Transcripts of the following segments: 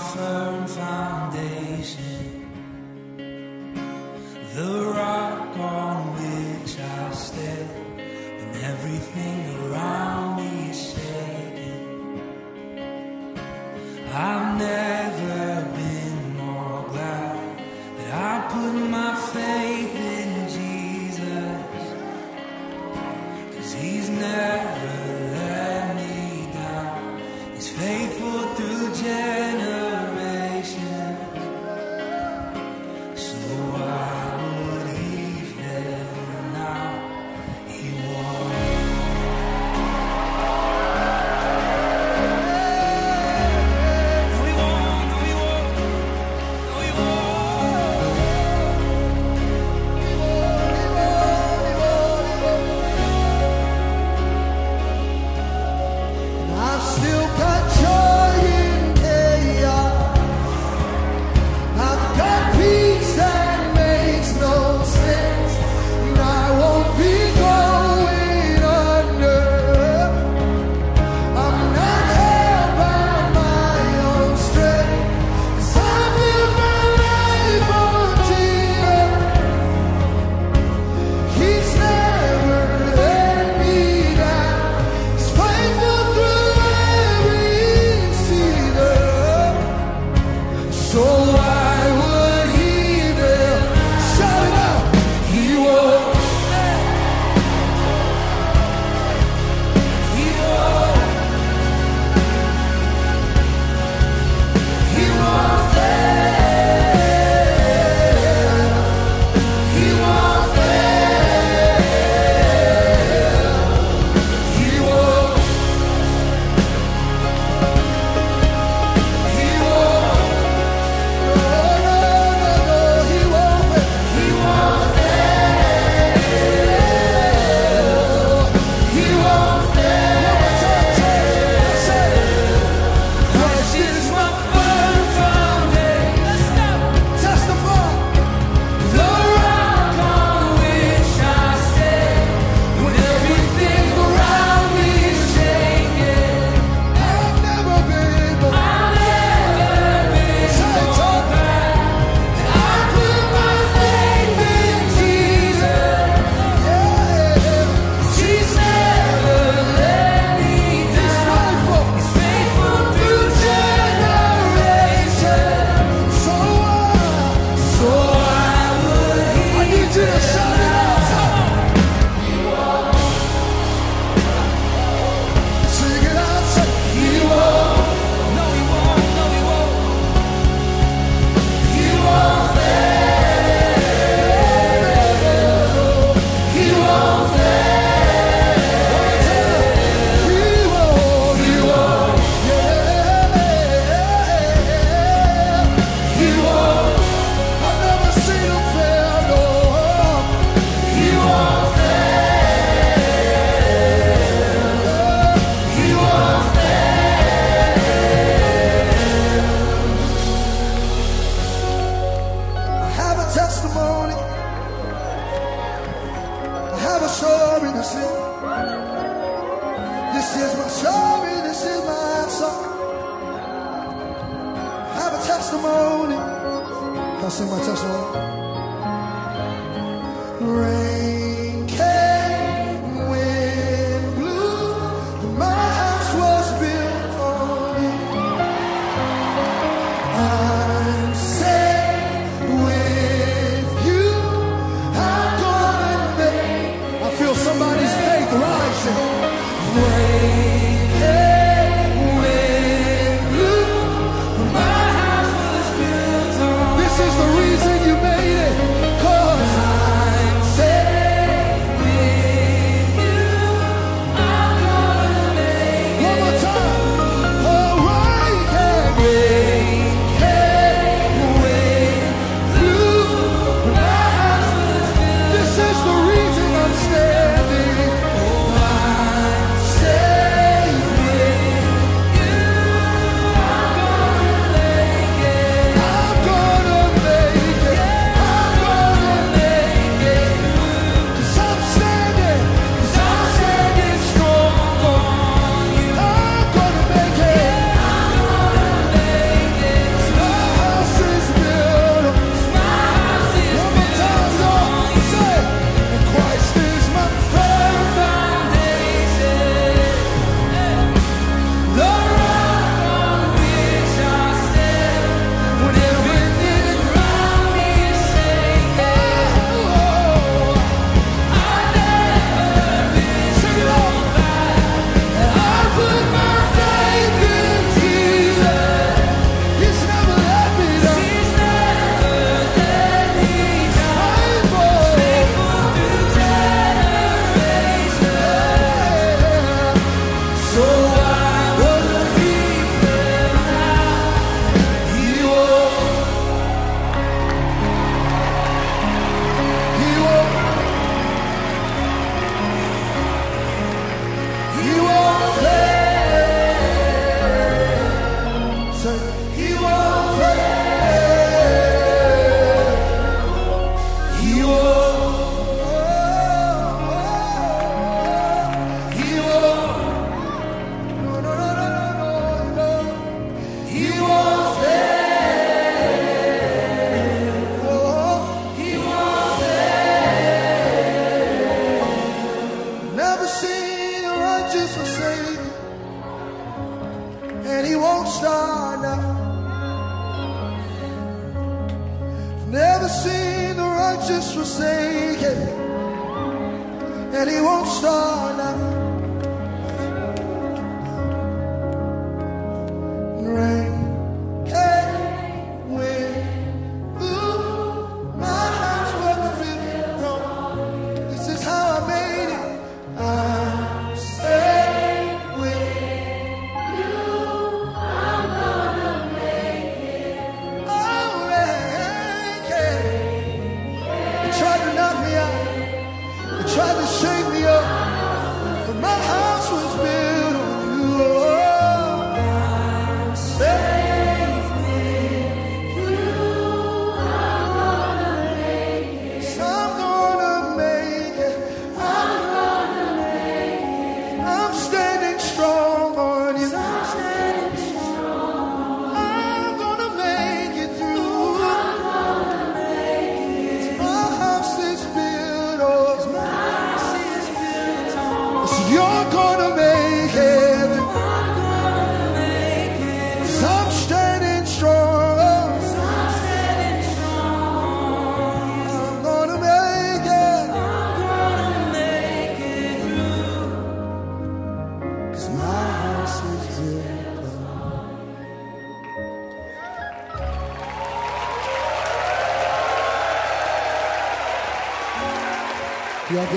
Is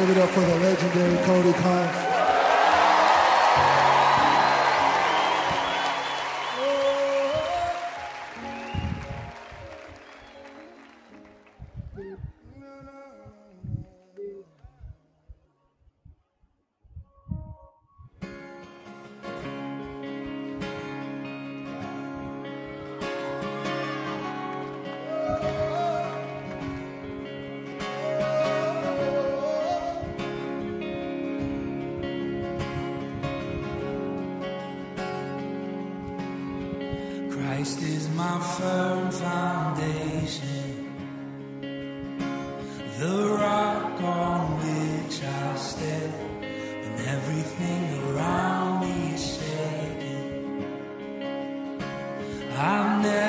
give it up for the legendary Cody Khan. I'm never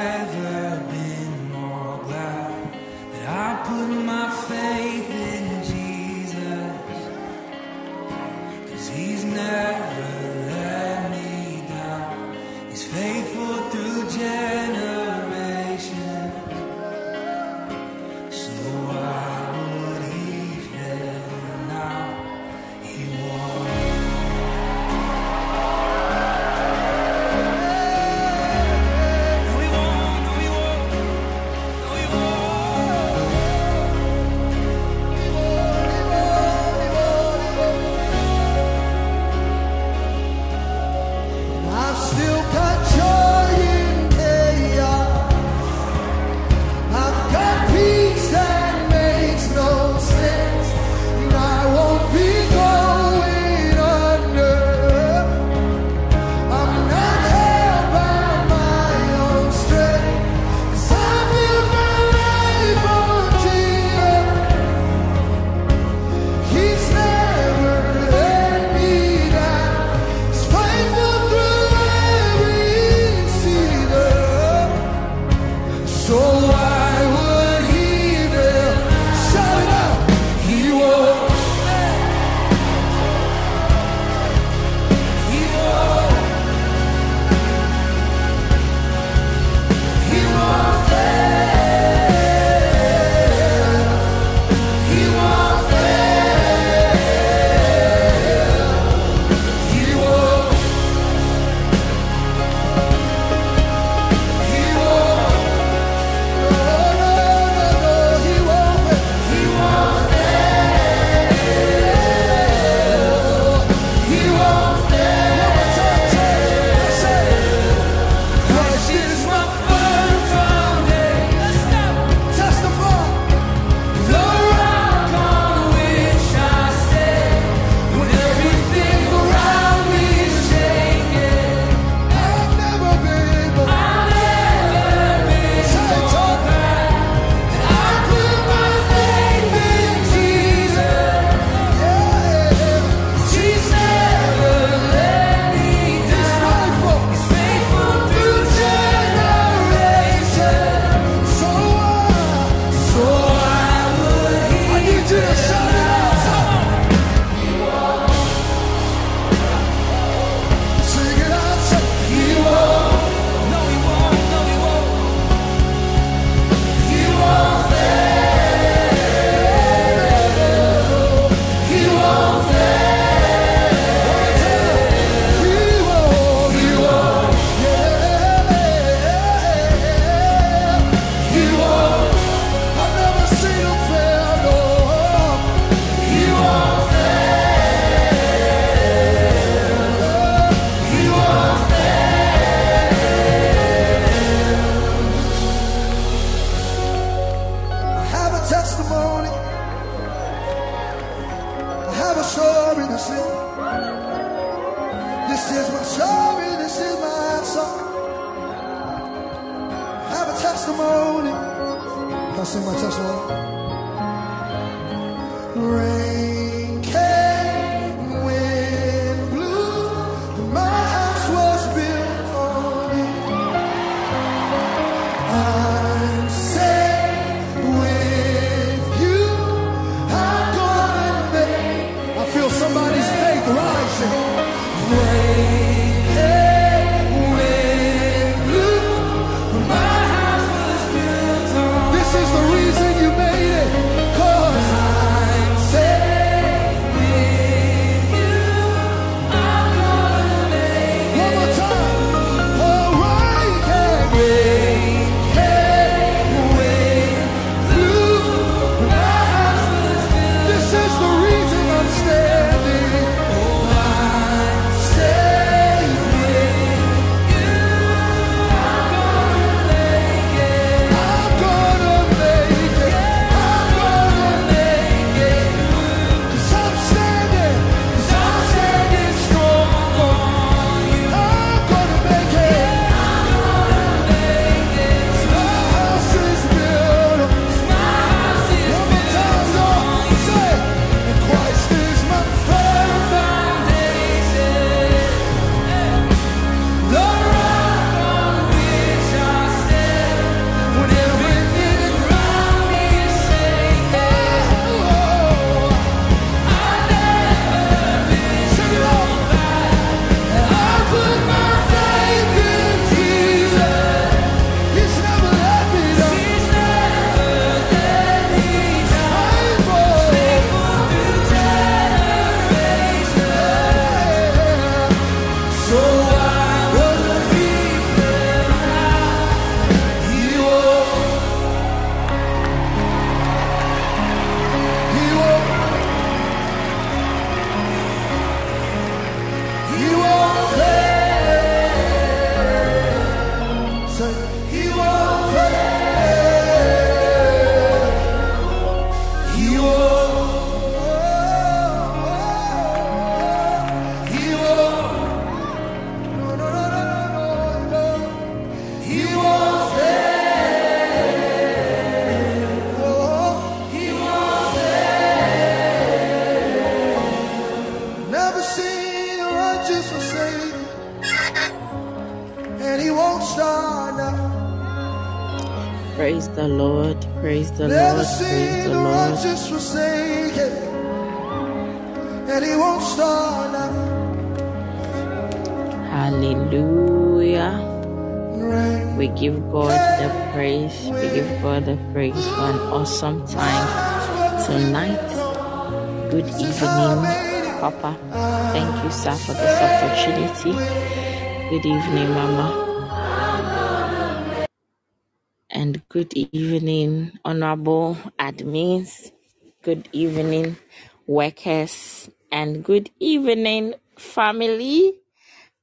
workers. And good evening, family.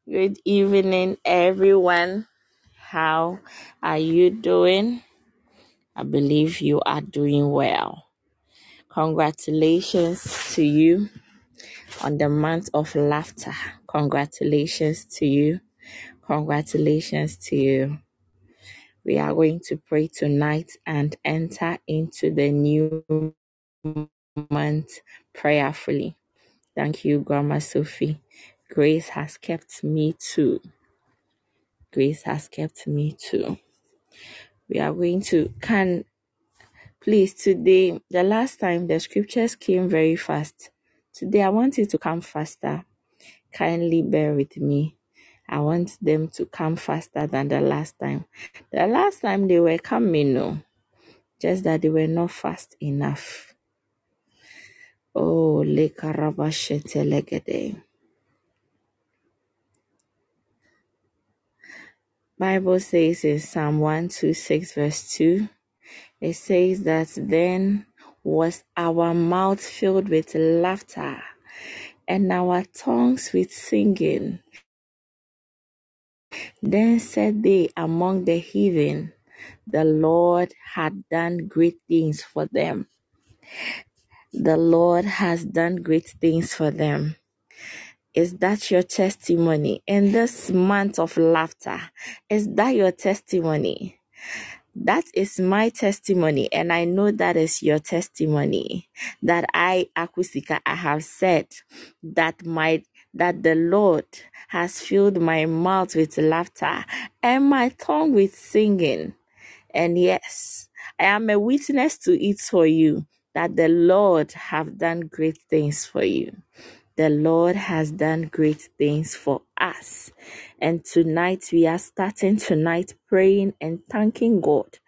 Good evening, everyone. How are you doing? I believe you are doing well. Congratulations to you on the month of laughter. Congratulations to you. Congratulations to you. We are going to pray tonight and enter into the new month prayerfully. Thank you, Grandma Sophie. Grace has kept me too. Grace has kept me too. We are going to can please today the last time the scriptures came very fast. Today I want it to come faster. Kindly bear with me. I want them to come faster than the last time. The last time they were coming, no, just that they were not fast enough. Oh, lekarabashetelegede. Bible says in Psalm 126 verse 2, it says that then was our mouth filled with laughter and our tongues with singing. Then said they among the heathen, the Lord had done great things for them. The Lord has done great things for them. Is that your testimony in this month of laughter? Is that your testimony? That is my testimony, and I know that is your testimony. That I, Akusika, I have said that my that the Lord has filled my mouth with laughter and my tongue with singing. And yes, I am a witness to it for you that the Lord have done great things for you. The Lord has done great things for us. And tonight we are starting tonight praying and thanking God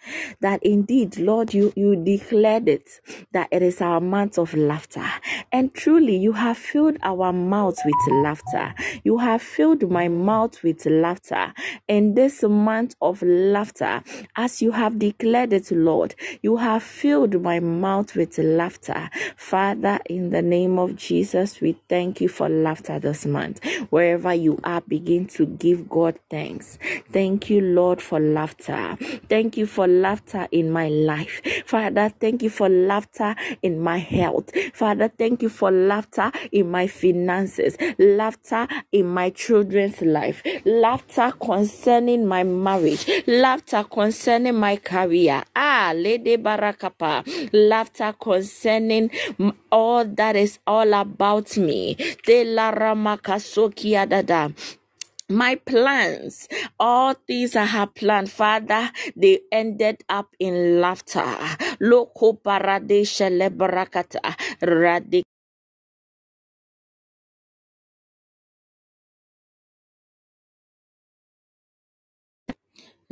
that indeed, Lord, you, you declared it that it is our month of laughter. And truly, you have filled our mouths with laughter. You have filled my mouth with laughter. In this month of laughter, as you have declared it, Lord, you have filled my mouth with laughter. Father, in the name of Jesus, we thank you for laughter this month. Wherever you are, begin to give God thanks. Thank you, Lord, for laughter. Thank you for laughter in my life. Father, thank you for laughter in my health. Father, thank you for laughter in my finances, laughter in my children's life, laughter concerning my marriage, laughter concerning my career. Ah, Lady Barakapa, laughter concerning all that is all about me. My plans, all things I have planned, Father, they ended up in laughter. Loko paradesha lebarakata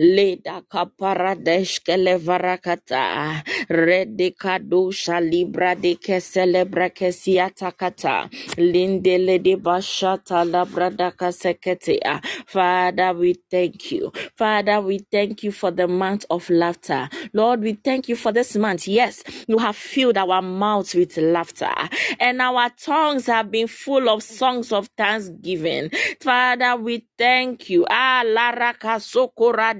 Leda kaparadesh kelevarakata redikadusha libra de keselebra kesiatakata lindele de bashata labrada kaseketea. Father, we thank you. Father, we thank you for the month of laughter. Lord, we thank you for this month. Yes, you have filled our mouths with laughter and our tongues have been full of songs of thanksgiving. Father, we thank you. Ah, Lara Kasokora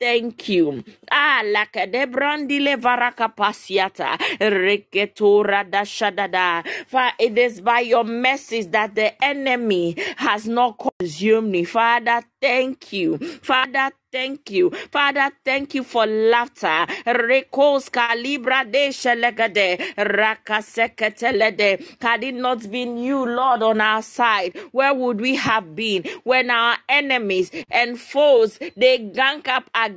thank you. Ah, lakade brandile varaka pasiata reketora da shadada. For it is by your mercies that the enemy has not consumed me. Father, thank you. Father, thank you. Father, thank you for laughter. Rekos kalibra de shelegade rakaseketelede. Had it not been you, Lord, on our side, where would we have been when our enemies and foes they gang up against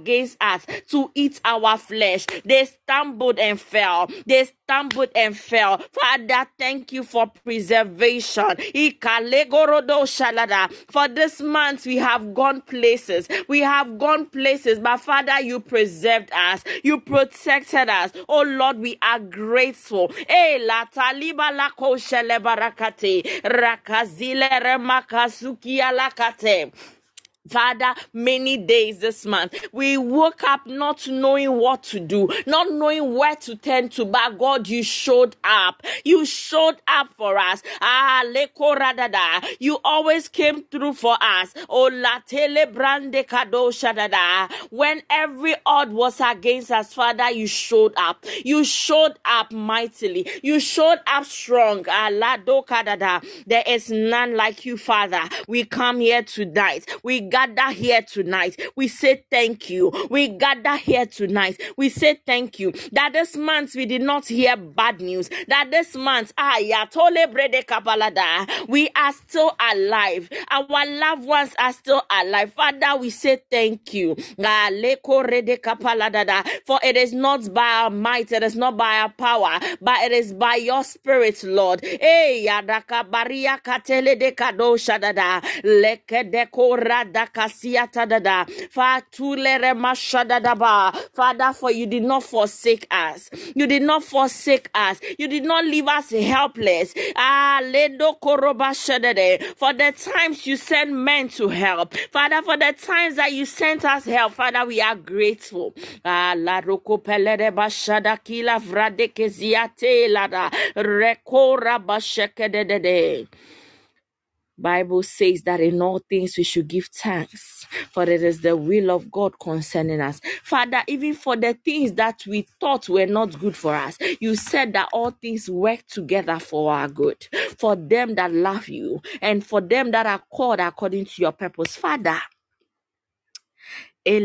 us to eat our flesh? They stumbled and fell. They stumbled and fell. Father, thank you for preservation. For this month, we have gone places. We have gone places, but Father, you preserved us. You protected us. Oh Lord, we are grateful. Eh. Rakazile remakasuki alakate. Father, many days this month, we woke up not knowing what to do, not knowing where to turn to, but God, you showed up. You showed up for us. Ah, leko radada. You always came through for us. Oh, la tele brande shadada. When every odd was against us, Father, you showed up. You showed up mightily. You showed up strong. Ah, la do kadada. There is none like you, Father. We come here tonight. We gather here tonight. We say thank you. We gather here tonight. We say thank you that this month we did not hear bad news. That this month, ah, kapalada, we are still alive. Our loved ones are still alive. Father, we say thank you. Ah. For it is not by our might, it is not by our power, but it is by your spirit, Lord. Eh, yadaka baria katele de. Leke deko rada kasiata dada. Fatulere mashadadaba. Father, for you did not forsake us. You did not forsake us. You did not leave us helpless. Ah, ledo koroba shadade. For the times you sent men to help. Father, for the times that you sent us help, Father, we are grateful. Ah, la roko pelere bashada kila vrade keziate lada. Rekora basheke de de de. Bible says that in all things we should give thanks, for it is the will of God concerning us. Father, even for the things that we thought were not good for us, you said that all things work together for our good, for them that love you, and for them that are called according to your purpose. Father. We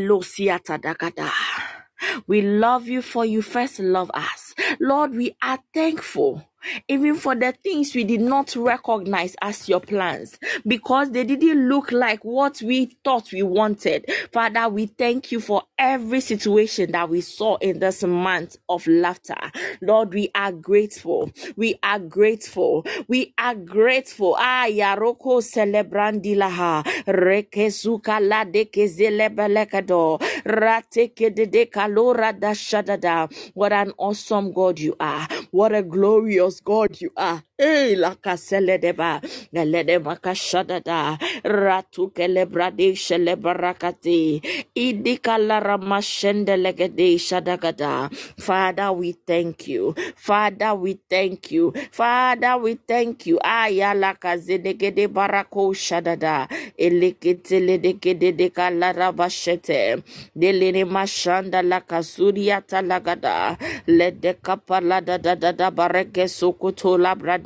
love you for you first love us. Lord, we are thankful even for the things we did not recognize as your plans because they didn't look like what we thought we wanted. Father, we thank you for every situation that we saw in this month of laughter. Lord, we are grateful. We are grateful. We are grateful. Ah, yaroko celebrandilaha. Rekezuka la de kezelebelekado. Rateke de de kalora da shadada. What an awesome God you are. What a glorious God you are. Hey, la kasele deba, galede makashadada, ratu kelebrade shele barakati, idika la ramashende legede shadagada. Father, we thank you. Father, we thank you. Father, we thank you. Aya la kazedegede barako shadada, eleketele degede de kalara bashete, delene mashanda la kasuria talagada, lede kapala da da da da bareke sokoto labrada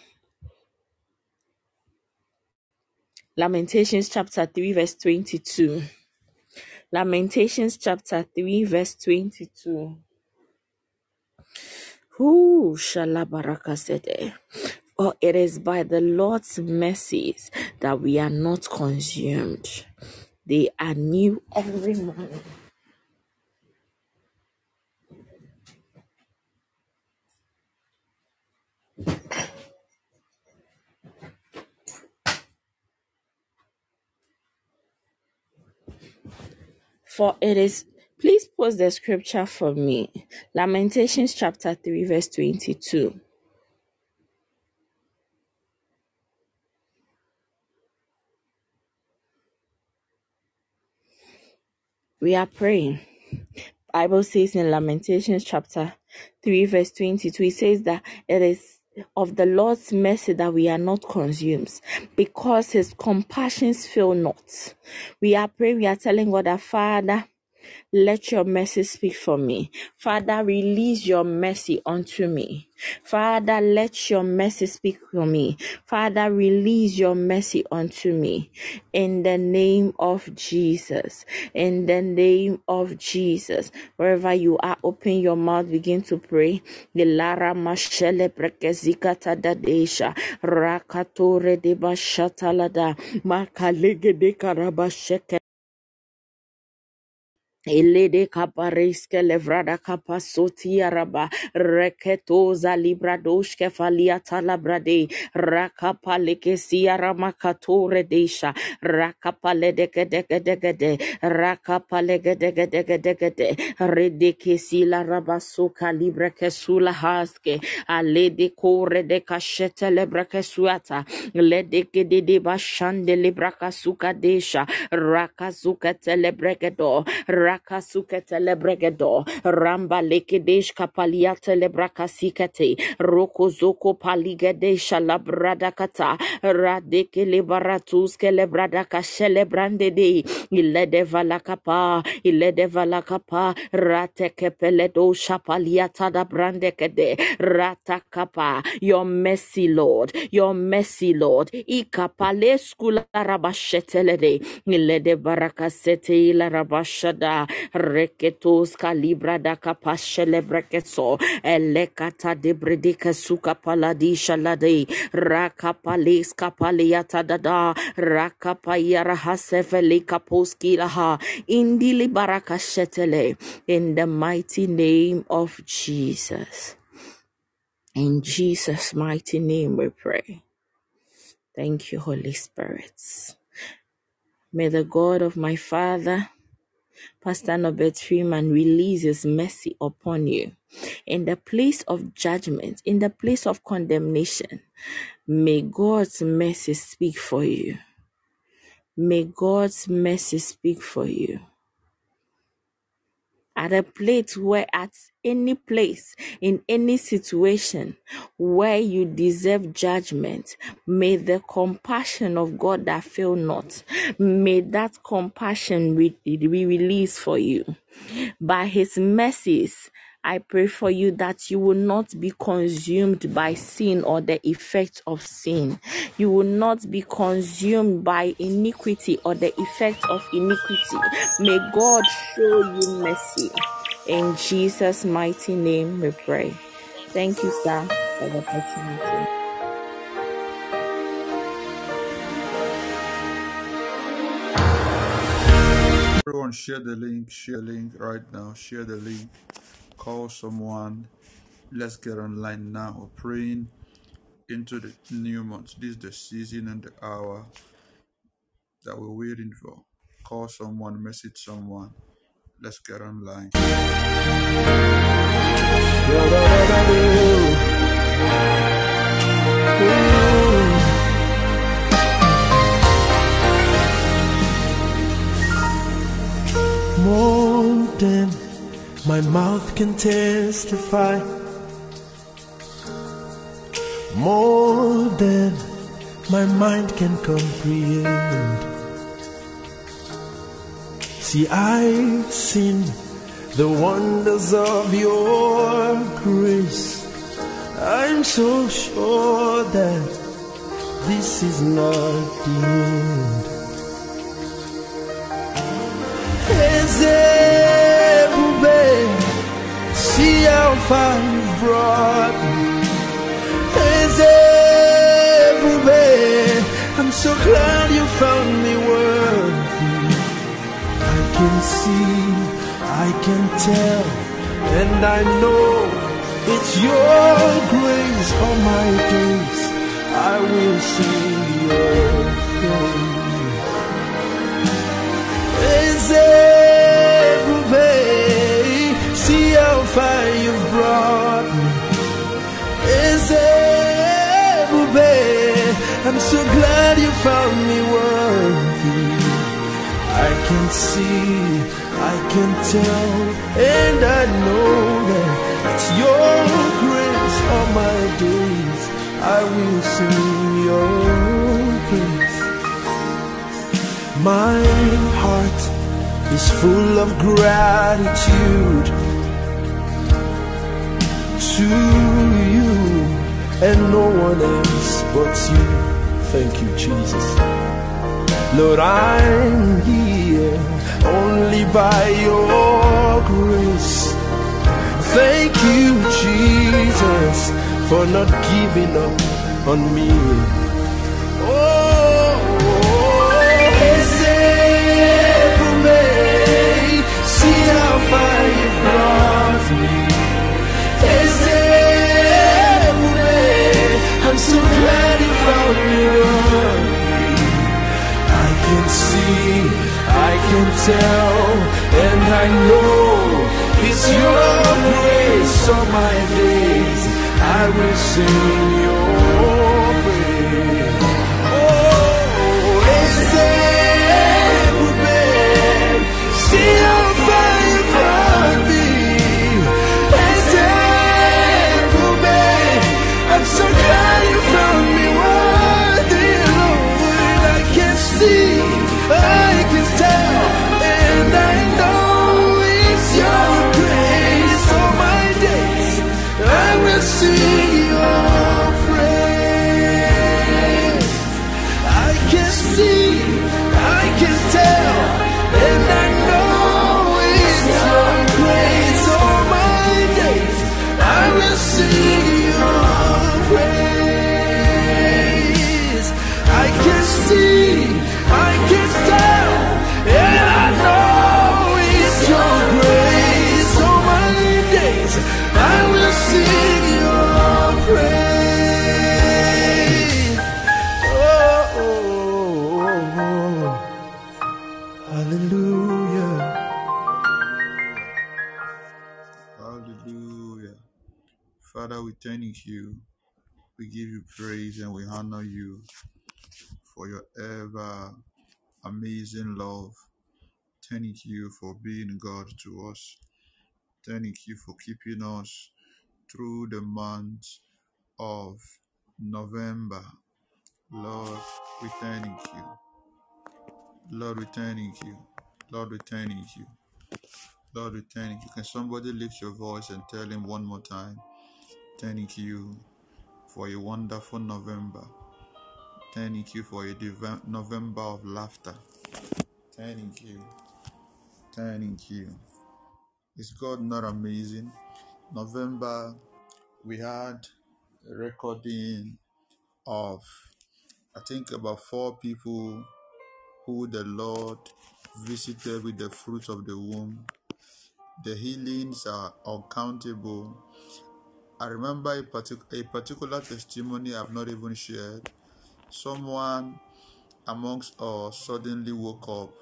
Lamentations chapter 3, verse 22. Lamentations chapter 3, verse 22. Who shalabarakasete? For it is by the Lord's mercies that we are not consumed. They are new every morning. For it is, please post the scripture for me. Lamentations chapter 3, verse 22. We are praying. Bible says in Lamentations chapter 3, verse 22, it says that it is of the Lord's mercy that we are not consumed because his compassions fail not. We are praying, we are telling God our Father, let your mercy speak for me. Father, release your mercy unto me. Father, let your mercy speak for me. Father, release your mercy unto me. In the name of Jesus. In the name of Jesus. Wherever you are, open your mouth, begin to pray. Lara mashele prekezika tadadesha. Rakatore de bashatalada. Makalege de karabasheke. Elede kapareske levrada kapasoti araba. Reketoza libradoshke faliata labrade rakapaleke siara makatore desha. Rakapale deke deke deke de. Rakapale deke deke deke de. Redeke sila rabasuka libre kesula haske. Alede kore de kashete lebre kesuata ledeke de de bashande libra kasuka desha. Rakazuka telebregedo rakasukete lebregedo ramba lekedesh kapaliate lebrakasikete. Rokozoko paligedesha labradakata radeke lebaratuske lebradaka shelebrande de ilede valakapa ilede valakapa ratekepeledo shapaliata da brandekede. Ratakapa. Your mercy lord. Your mercy lord. Ikapale skula rabashetelede. Ilede barakasete ila rabashada reketos calibra da capashele brekeso elekata de bredika suka paladisha lade rakapales kapaliata dada rakapayara hasefele kaposki laha indili barakashetele in the mighty name of Jesus. In Jesus' mighty name we pray. Thank you, Holy Spirit. May the God of my Father Pastor Norbert Freeman releases mercy upon you. In the place of judgment, in the place of condemnation, may God's mercy speak for you. May God's mercy speak for you at a place where at any place in any situation where you deserve judgment may the compassion of god that fail not may that compassion be released for you by his mercies I pray for you that you will not be consumed by sin or the effects of sin. You will not be consumed by iniquity or the effects of iniquity. May God show you mercy. In Jesus' mighty name we pray. Thank you, sir, for the opportunity. Everyone share the link, share the link right now, share the link call someone. Let's get online now. We're praying into the new month. This is the season and the hour that we're waiting for. Call someone, message someone. Let's get online. More than my mouth can testify more than my mind can comprehend. See, I've seen the wonders of your grace. I'm so sure that this is not the end. It See how far you've brought me. I'm so glad you found me worthy. Can see, I can tell, and I know it's your grace all my days. I will sing your praise. Is see how far you've brought me. I'm so glad you found me worthy. I can see, I can tell, and I know that it's your grace all my days. I will sing your praise. My heart is full of gratitude to you and no one else but you. Thank you, Jesus. Lord, I'm here only by your grace. Thank you, Jesus, for not giving up on me. Oh, see how far you've brought me. I'm so glad you found me I can see, I can tell, and I know it's your grace on my days. I will sing your praise. Oh, is there See you. We give you praise and we honor you for your ever amazing love. Thank you for being God to us. Thank you for keeping us through the month of November. Lord, we thank you. Lord, we thank you. Lord, we thank you. Lord, we thank you. Can somebody lift your voice and tell him one more time? Thank you for a wonderful November. Thank you for a divine November of laughter. Thank you. Thank you. Is God not amazing? November, we had a recording of, I think, about four people who the Lord visited with the fruit of the womb. The healings are uncountable. I remember a, partic- a particular testimony I've not even shared. Someone amongst us suddenly woke up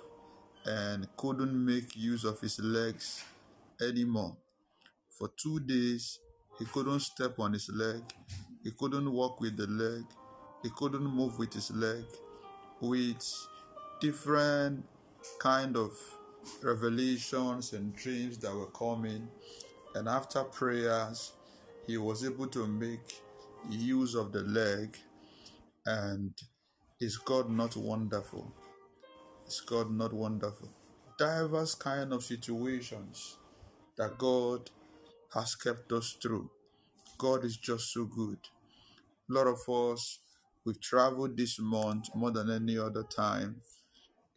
and couldn't make use of his legs anymore. For two days, he couldn't step on his leg, he couldn't walk with the leg, he couldn't move with his leg, with different kind of revelations and dreams that were coming. And after prayers, he was able to make use of the leg. And is God not wonderful? Is God not wonderful? Diverse kind of situations that God has kept us through. God is just so good. A lot of us, we've traveled this month more than any other time.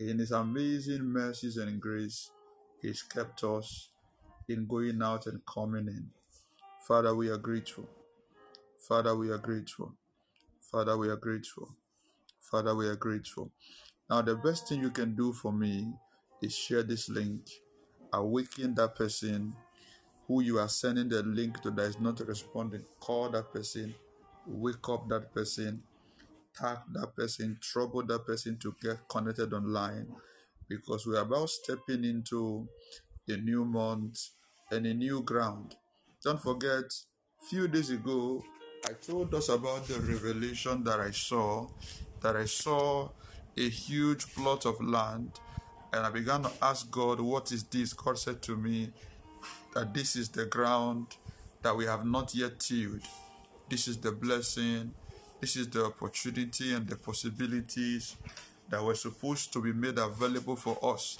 In His amazing mercies and grace, He's kept us in going out and coming in. Father, we are grateful. Father, we are grateful. Father, we are grateful. Father, we are grateful. Now, the best thing you can do for me is share this link, awaken that person who you are sending the link to that is not responding. Call that person, wake up that person, tag that person, trouble that person to get connected online because we're about stepping into a new month and a new ground. Don't forget, few days ago, I told us about the revelation that I saw, that I saw a huge plot of land, and I began to ask God, What is this? God said to me that this is the ground that we have not yet tilled. This is the blessing, this is the opportunity and the possibilities that were supposed to be made available for us,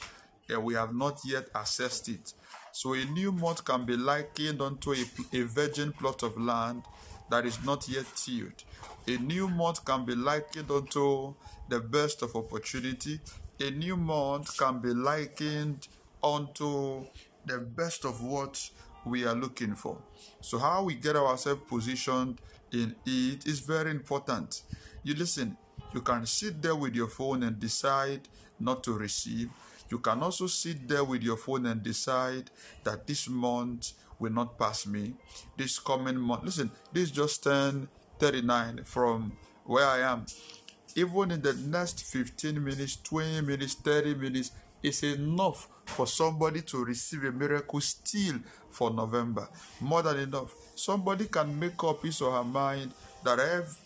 and we have not yet accessed it. So a new month can be likened unto a, a virgin plot of land that is not yet tilled. A new month can be likened unto the best of opportunity. A new month can be likened unto the best of what we are looking for. So, how we get ourselves positioned in it is very important. You listen, you can sit there with your phone and decide not to receive. You can also sit there with your phone and decide that this month will not pass me. This coming month, listen, this just turned 39 from where I am. Even in the next 15 minutes, 20 minutes, 30 minutes, is enough for somebody to receive a miracle still for November. More than enough. Somebody can make up his or her mind that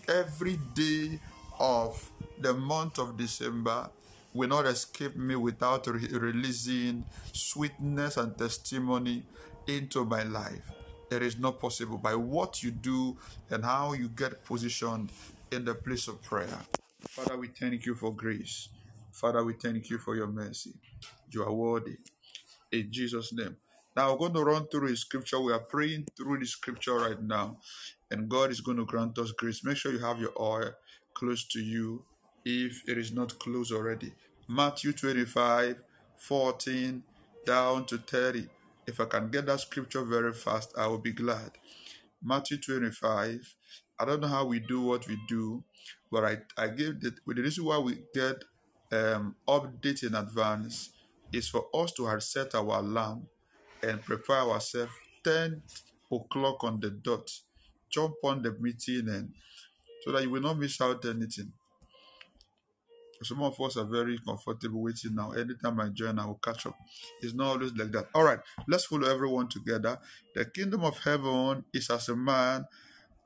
every day of the month of December will not escape me without re- releasing sweetness and testimony into my life. It is not possible by what you do and how you get positioned in the place of prayer. Father, we thank you for grace. Father, we thank you for your mercy. You are worthy. In Jesus' name. Now we're going to run through the scripture. We are praying through the scripture right now, and God is going to grant us grace. Make sure you have your oil close to you if it is not close already. Matthew 25, 14 down to 30. If I can get that scripture very fast, I will be glad. Matthew 25. I don't know how we do what we do, but I, I gave the, the reason why we get um, update in advance is for us to have set our alarm and prepare ourselves 10 o'clock on the dot. Jump on the meeting and so that you will not miss out anything. Some of us are very comfortable waiting now. Anytime I join, I will catch up. It's not always like that. All right, let's follow everyone together. The kingdom of heaven is as a man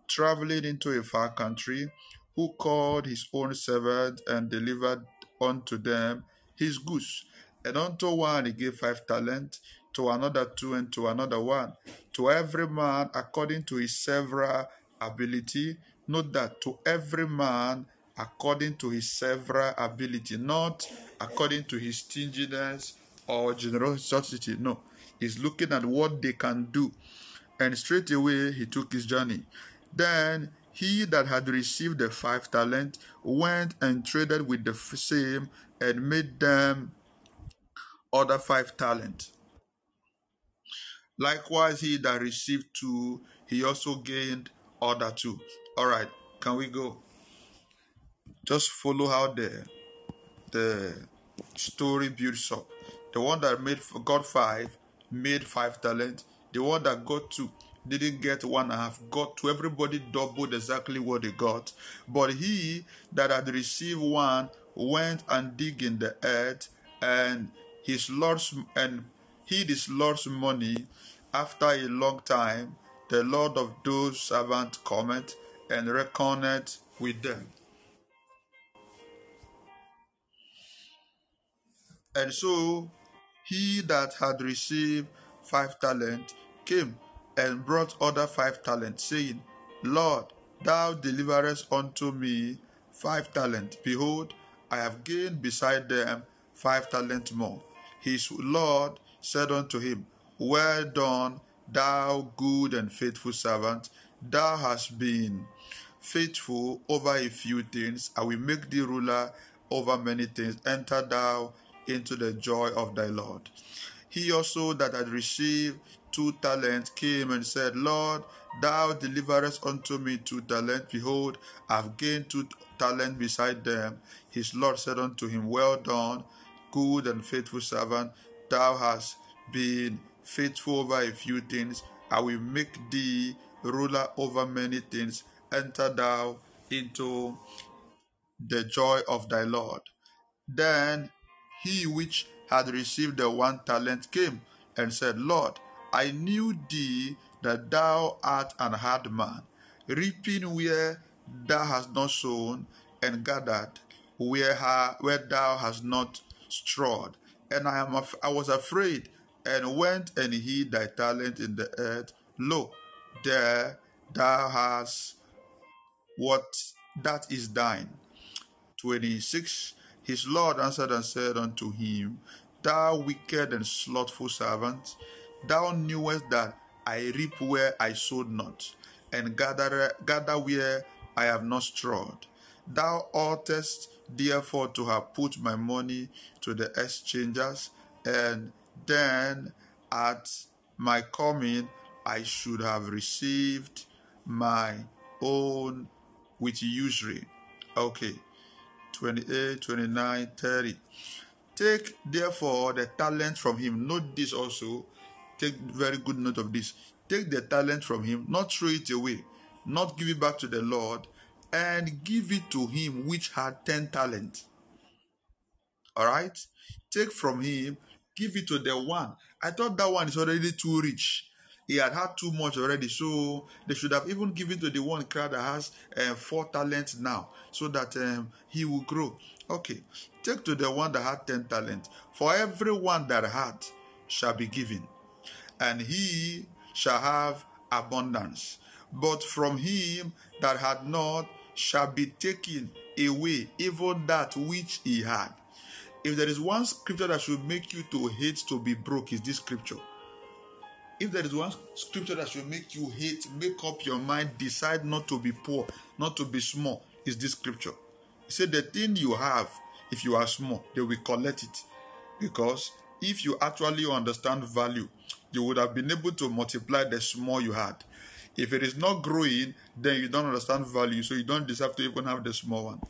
traveling into a far country who called his own servants and delivered unto them his goods. And unto one he gave five talents, to another two, and to another one. To every man according to his several ability. Note that to every man according to his several ability, not according to his stinginess or generosity. No, he's looking at what they can do. And straight away he took his journey. Then he that had received the five talent went and traded with the same and made them other five talent. Likewise, he that received two, he also gained other two. All right, can we go? Just follow how the the story builds up. The one that made got five made five talent. The one that got two didn't get one and a half, got to everybody doubled exactly what they got. But he that had received one went and dig in the earth and his Lord's and hid his Lord's money. After a long time, the Lord of those servants cometh and reckoneth with them. And so he that had received five talents came and brought other five talents, saying, Lord, thou deliverest unto me five talents. Behold, I have gained beside them five talents more. His Lord said unto him, Well done, thou good and faithful servant. Thou hast been faithful over a few things. I will make thee ruler over many things. Enter thou into the joy of thy Lord. He also that had received two talents came and said, Lord, thou deliverest unto me two talents. Behold, I have gained two talents beside them. His Lord said unto him, Well done, good and faithful servant. Thou hast been faithful over a few things. I will make thee ruler over many things. Enter thou into the joy of thy Lord. Then he which had received the one talent came and said, Lord, I knew thee that thou art an hard man, reaping where thou hast not sown, and gathered where, where thou hast not strawed. And I am af- I was afraid, and went and hid thy talent in the earth. Lo, there thou hast what that is thine. 26 his Lord answered and said unto him, Thou wicked and slothful servant, thou knewest that I reap where I sowed not, and gather, gather where I have not strawed. Thou oughtest therefore to have put my money to the exchangers, and then at my coming I should have received my own with usury. Okay. 28, 29, 30. Take therefore the talent from him. Note this also. Take very good note of this. Take the talent from him, not throw it away, not give it back to the Lord, and give it to him which had 10 talents. All right? Take from him, give it to the one. I thought that one is already too rich he had had too much already. So they should have even given to the one crowd that has uh, four talents now so that um, he will grow. Okay, take to the one that had ten talents. For every one that had shall be given, and he shall have abundance. But from him that had not shall be taken away even that which he had. If there is one scripture that should make you to hate to be broke, is this scripture. If there is one scripture that should make you hate, make up your mind, decide not to be poor, not to be small, is this scripture. He said, The thing you have, if you are small, they will collect it. Because if you actually understand value, you would have been able to multiply the small you had. If it is not growing, then you don't understand value, so you don't deserve to even have the small one.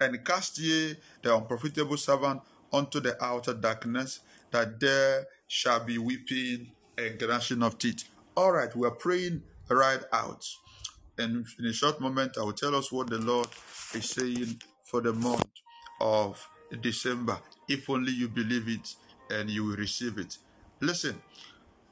And cast ye the unprofitable servant unto the outer darkness, that there shall be weeping and gnashing of teeth. All right, we are praying right out. And in a short moment, I will tell us what the Lord is saying for the month of December. If only you believe it and you will receive it. Listen,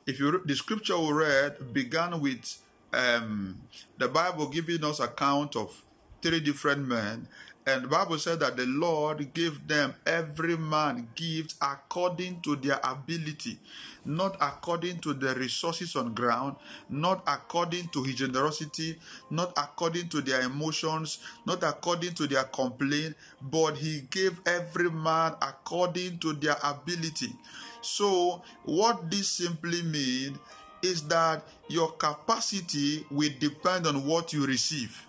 if you the scripture we read began with um, the Bible giving us account of three different men and the Bible said that the Lord gave them every man gifts according to their ability, not according to the resources on ground, not according to his generosity, not according to their emotions, not according to their complaint, but he gave every man according to their ability. So, what this simply means is that your capacity will depend on what you receive.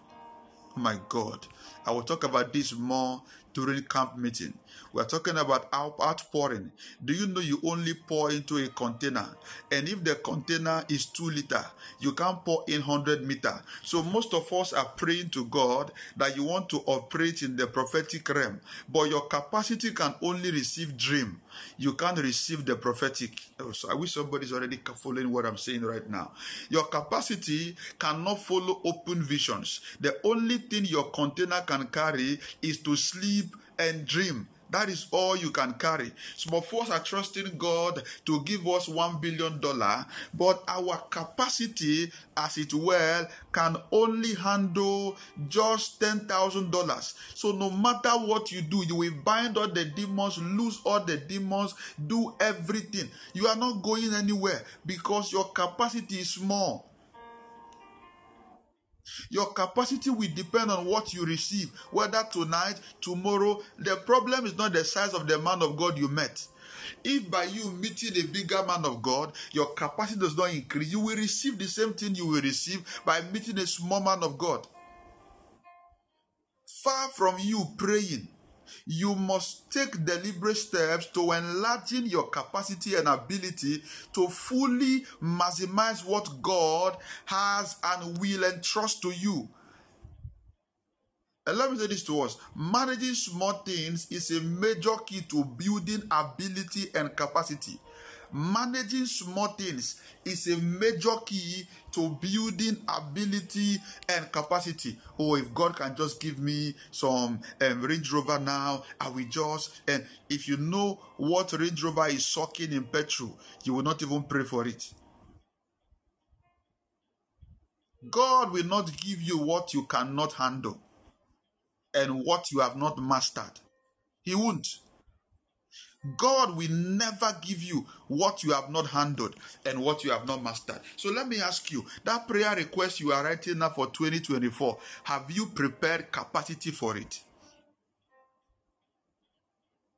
My God. I will talk about this more during camp meeting. We are talking about outpouring. Do you know you only pour into a container? And if the container is two liter, you can't pour in 100 meter. So most of us are praying to God that you want to operate in the prophetic realm, but your capacity can only receive dream. You can't receive the prophetic. Oh, so I wish somebody's already following what I'm saying right now. Your capacity cannot follow open visions. The only thing your container can carry is to sleep and dream. That is all you can carry. Some of us are trusting God to give us one billion dollar, but our capacity, as it were, can only handle just ten thousand dollars. So no matter what you do, you will bind all the demons, lose all the demons, do everything. You are not going anywhere because your capacity is small. Your capacity will depend on what you receive, whether tonight, tomorrow. The problem is not the size of the man of God you met. If by you meeting a bigger man of God, your capacity does not increase, you will receive the same thing you will receive by meeting a small man of God. Far from you praying, you must take deliberate steps to enlarging your capacity and ability to fully maximize what God has and will entrust to you. And let me say this to us managing small things is a major key to building ability and capacity. Managing small things is a major key to building ability and capacity. Oh, if God can just give me some um, Range Rover now, I will just. And if you know what Range Rover is sucking in petrol, you will not even pray for it. God will not give you what you cannot handle and what you have not mastered. He won't. God will never give you what you have not handled and what you have not mastered. So let me ask you that prayer request you are writing now for 2024, have you prepared capacity for it?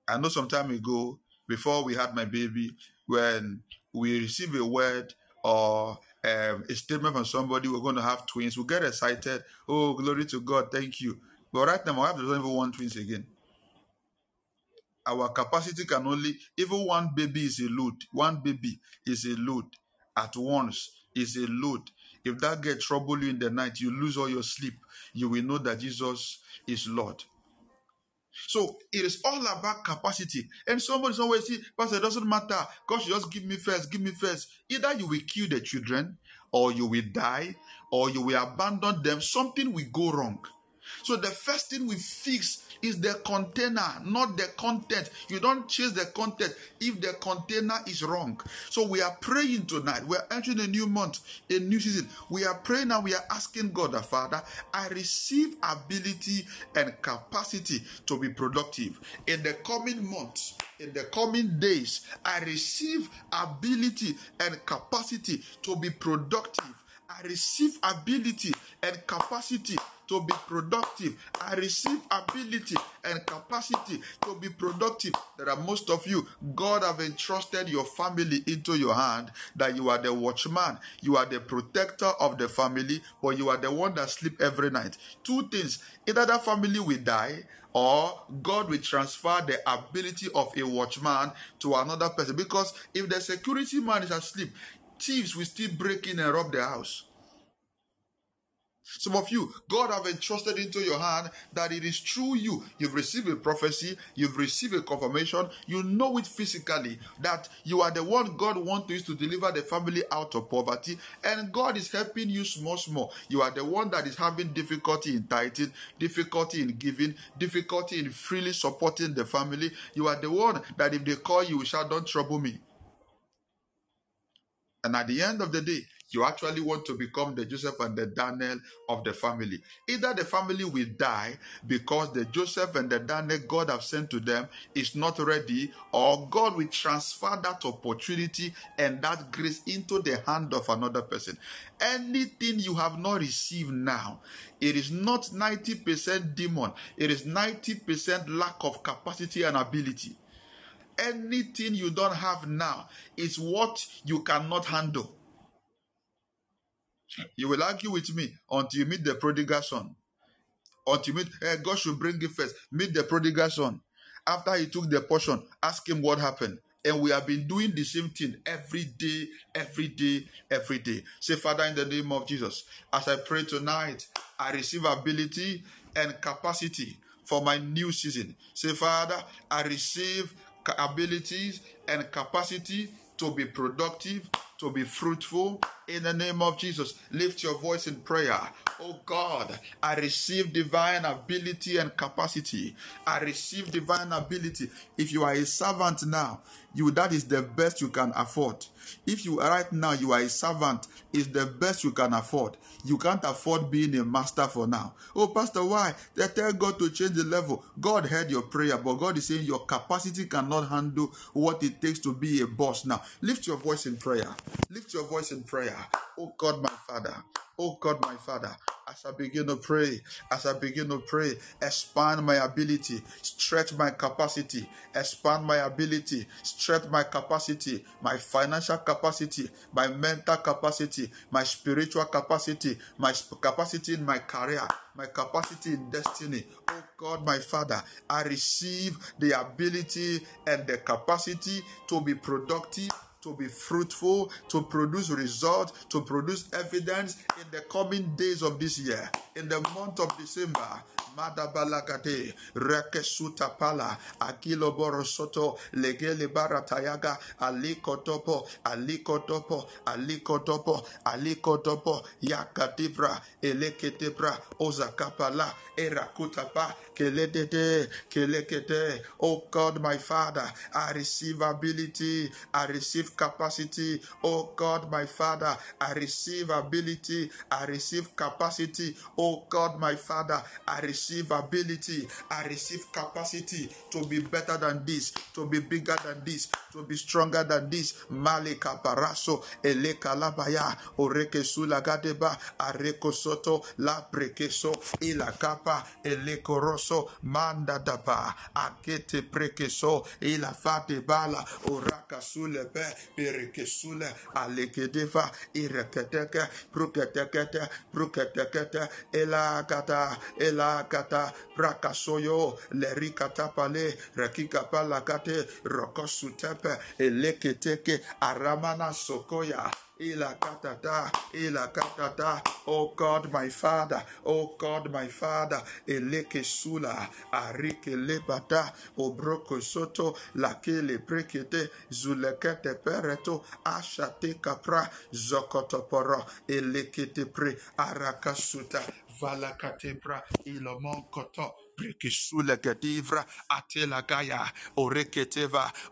I know some time ago, before we had my baby, when we receive a word or um, a statement from somebody, we're going to have twins, we get excited. Oh, glory to God, thank you. But right now, my wife doesn't even want twins again our capacity can only even one baby is a load one baby is a load at once is a load if that gets trouble you in the night you lose all your sleep you will know that jesus is lord so it is all about capacity. And somebody always say, Pastor, it doesn't matter. God just give me first, give me first. Either you will kill the children, or you will die, or you will abandon them. Something will go wrong. So the first thing we fix is the container, not the content. You don't chase the content if the container is wrong. So we are praying tonight. We are entering a new month, a new season. We are praying and we are asking God, the Father, I receive ability and capacity to be productive in the coming months in the coming days, I receive ability and capacity to be productive. I receive ability and capacity to be productive. I receive ability and capacity to be productive. There are most of you, God have entrusted your family into your hand that you are the watchman, you are the protector of the family, but you are the one that sleep every night. Two things, either that family will die or God will transfer the ability of a watchman to another person. Because if the security man is asleep, thieves will still break in and rob the house. Some of you, God have entrusted into your hand that it is through you. You've received a prophecy, you've received a confirmation, you know it physically that you are the one God wants to use to deliver the family out of poverty, and God is helping you small, small. You are the one that is having difficulty in tithing, difficulty in giving, difficulty in freely supporting the family. You are the one that if they call you, shall don't trouble me. And at the end of the day, you actually want to become the Joseph and the Daniel of the family. Either the family will die because the Joseph and the Daniel God have sent to them is not ready, or God will transfer that opportunity and that grace into the hand of another person. Anything you have not received now, it is not 90% demon, it is 90% lack of capacity and ability anything you don't have now is what you cannot handle. You will argue with me until you meet the prodigal son. Until you meet, eh, God should bring it first. Meet the prodigal son. After he took the portion, ask him what happened. And we have been doing the same thing every day, every day, every day. Say, Father, in the name of Jesus, as I pray tonight, I receive ability and capacity for my new season. Say, Father, I receive abilities and capacity to be productive, to be fruitful. In the name of Jesus, lift your voice in prayer. Oh God, I receive divine ability and capacity. I receive divine ability. If you are a servant now, you that is the best you can afford. If you are right now you are a servant, it's the best you can afford. You can't afford being a master for now. Oh, Pastor, why? They tell God to change the level. God heard your prayer, but God is saying your capacity cannot handle what it takes to be a boss now. Lift your voice in prayer. Lift your voice in prayer. Oh God, my Father. Oh God, my Father, as I begin to pray, as I begin to pray, expand my ability, stretch my capacity, expand my ability, stretch my capacity, my financial capacity, my mental capacity, my spiritual capacity, my capacity in my career, my capacity in destiny. Oh God, my Father, I receive the ability and the capacity to be productive to be fruitful, to produce results, to produce evidence in the coming days of this year. In the month of December, Pala, Akilo Legele. Oh God, my Father, I receive ability, I receive capacity. Oh God, my Father, I receive ability, I receive capacity. Oh God, my Father, I receive ability, I receive capacity to be better than this, to be bigger than this, to be stronger than this. Malika Paraso, Eleka Labaya, Oreke Sulagadeba, Areko Soto, La Prekeso, Ilakapa, Eleko Rosso, Manda Daba, Akete Prekeso, Ilafate Bala, Oraka Sulepe, Perekesule, Alekedeva, Ireketeke, Bruketekete, Bruketekete, Elakata, Elakata, Brakasoyo, Lerikata Pale, Rekika Palakate, Rokosutepe, Eleketeke, Aramana Sokoya, Ilakatata, Ilakatata, oh God, my Father, oh God, my Father, Eleke Sula, Arike Lebata, Obroko Soto, Lakele Prekete, Zulekete Pereto, Ashate Capra, Zokotoporo, Elekete Pre, Arakasuta, Valakatebra, Ilomon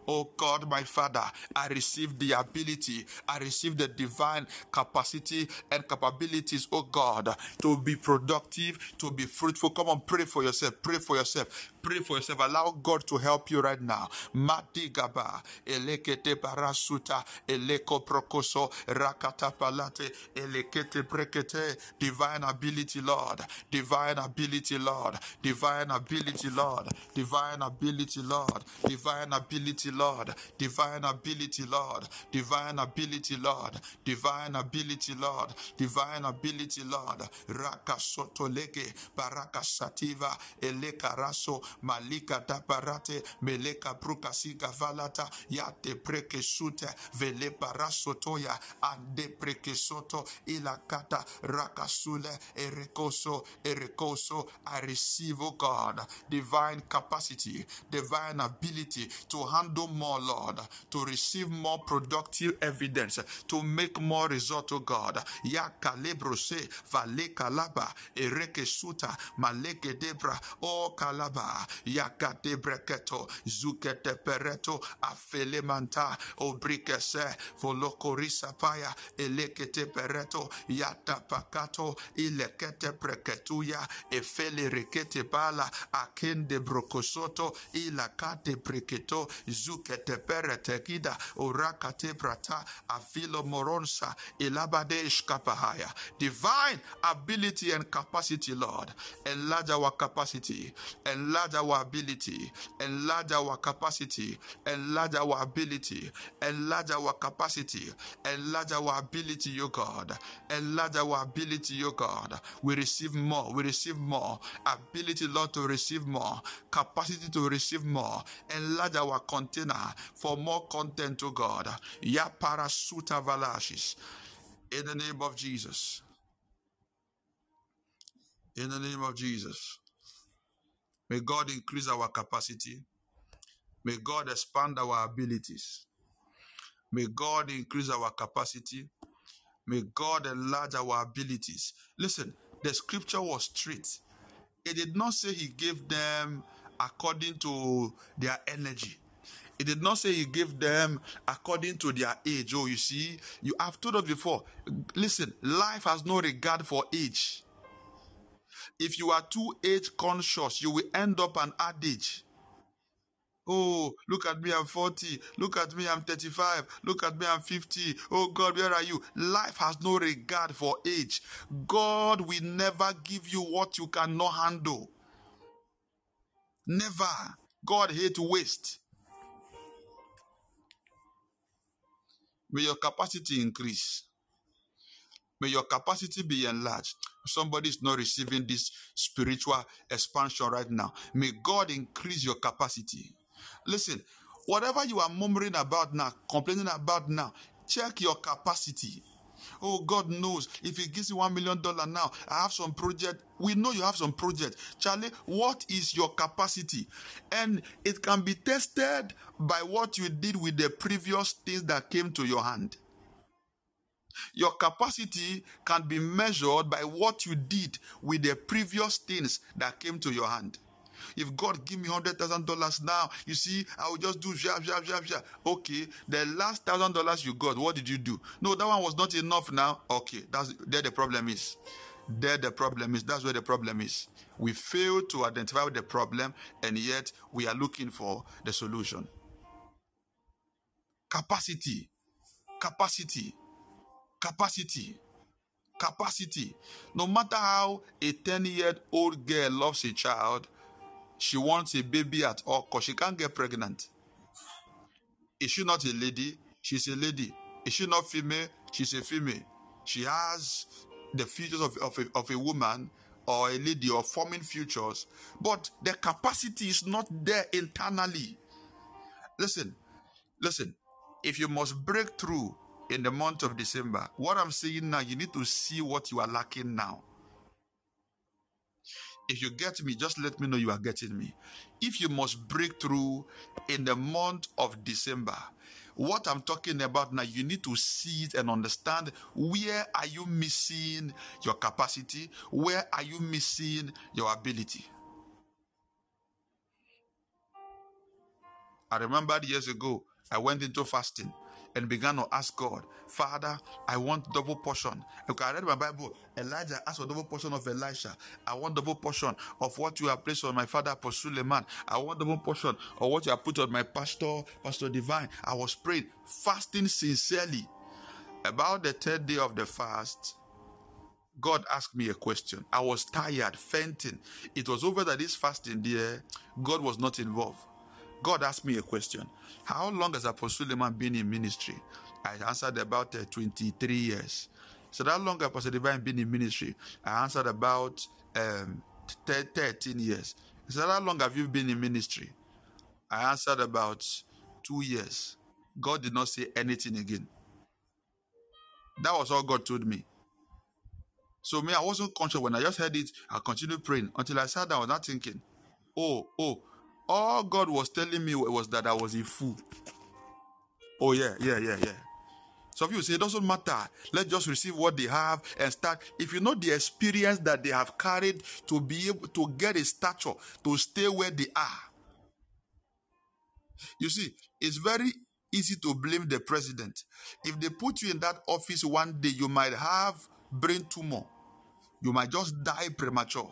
Oh God, my Father, I receive the ability, I receive the divine capacity and capabilities, oh God, to be productive, to be fruitful. Come on, pray for yourself, pray for yourself, pray for yourself. Allow God to help you right now. Madigaba, Elekete Barasuta, Eleko Prokoso, Rakata Palate, Elekete Brekete, divine ability, Lord, divine ability, Lord, divine ability, Lord, divine ability, Lord, divine ability, Lord, divine ability, Lord, divine ability, Lord, divine ability, Lord, divine ability, Lord, Raka soto lege, baraka sativa, eleka raso, malika taparate meleka brukasiga valata, yate preke sute, vele baraso toya, ande preke soto, ilakata, rakasule, erekoso, erekoso, I receive, oh God, divine capacity, divine ability to handle more, Lord, to receive more productive evidence, to make more result, oh God. Ya kalebrose, vale kalaba, ereke suta, maleke debra, o kalaba, yakate breketo, zukete pereto, afele manta, obrikese, volokorisa paya, elekete pereto, yata pakato, ilekete preketuya, efele rekete bala, akende brokosoto, ilakate preketo, zukete perete kida, orakate prata, afilo moronsa, ilabade ishkapahaya. Divine ability and capacity, Lord. Enlarge our capacity, enlarge our ability, enlarge our capacity, enlarge our ability, enlarge our capacity, enlarge our ability, O God, enlarge our ability, O God. We receive more, we receive more. Ability, Lord, to receive more, capacity to receive more, enlarge our container for more content, to God. Ya parasuta valashis. In the name of Jesus. In the name of Jesus. May God increase our capacity. May God expand our abilities. May God increase our capacity. May God enlarge our abilities. Listen, the scripture was straight. It did not say he gave them according to their energy. It did not say he gave them according to their age. Oh, you see, you have told us before. Listen, life has no regard for age. If you are too age conscious, you will end up an adage. Oh, look at me, I'm 40. Look at me, I'm 35. Look at me, I'm 50. Oh God, where are you? Life has no regard for age. God will never give you what you cannot handle. Never. God hates waste. May your capacity increase. May your capacity be enlarged. Somebody is not receiving this spiritual expansion right now. May God increase your capacity. Listen, whatever you are murmuring about now, complaining about now, check your capacity. Oh, God knows if He gives you one million dollar now, I have some project. We know you have some project. Charlie, what is your capacity? And it can be tested by what you did with the previous things that came to your hand. Your capacity can be measured by what you did with the previous things that came to your hand. If God give me hundred thousand dollars now, you see, I will just do jab, jab, jab, jab. Okay, the last thousand dollars you got, what did you do? No, that one was not enough now. Okay, that's there the problem is. There the problem is. That's where the problem is. We fail to identify the problem, and yet we are looking for the solution. Capacity, capacity, capacity capacity. No matter how a 10 year old girl loves a child, she wants a baby at all because she can't get pregnant. Is she not a lady? She's a lady. Is she not female? She's a female. She has the features of, of, a, of a woman or a lady or forming futures, but the capacity is not there internally. Listen, listen. If you must break through in the month of December, what I'm saying now, you need to see what you are lacking now. If you get me, just let me know you are getting me. If you must break through in the month of December, what I'm talking about now, you need to see it and understand where are you missing your capacity? Where are you missing your ability? I remember years ago, I went into fasting and began to ask God, Father, I want double portion. Because I read my Bible, Elijah asked for double portion of Elisha. I want double portion of what you have placed on my father, Apostle Suleiman. I want double portion of what you have put on my pastor, Pastor Divine. I was praying, fasting sincerely. About the third day of the fast, God asked me a question. I was tired, fainting. It was over that this fasting there, God was not involved. God asked me a question. How long has Apostle Suleiman been in ministry? I answered about uh, 23 years. So that long Apostle Divine been in ministry? I answered about um, 13 years. Said, How long have you been in ministry? I answered about two years. God did not say anything again. That was all God told me. So me, I wasn't conscious when I just heard it. I continued praying until I sat down. I was not thinking, oh, oh. All God was telling me was that I was a fool. Oh yeah, yeah, yeah, yeah. Some people say it doesn't matter. Let's just receive what they have and start. If you know the experience that they have carried to be able to get a stature, to stay where they are. You see, it's very easy to blame the president. If they put you in that office one day, you might have brain tumor. You might just die premature.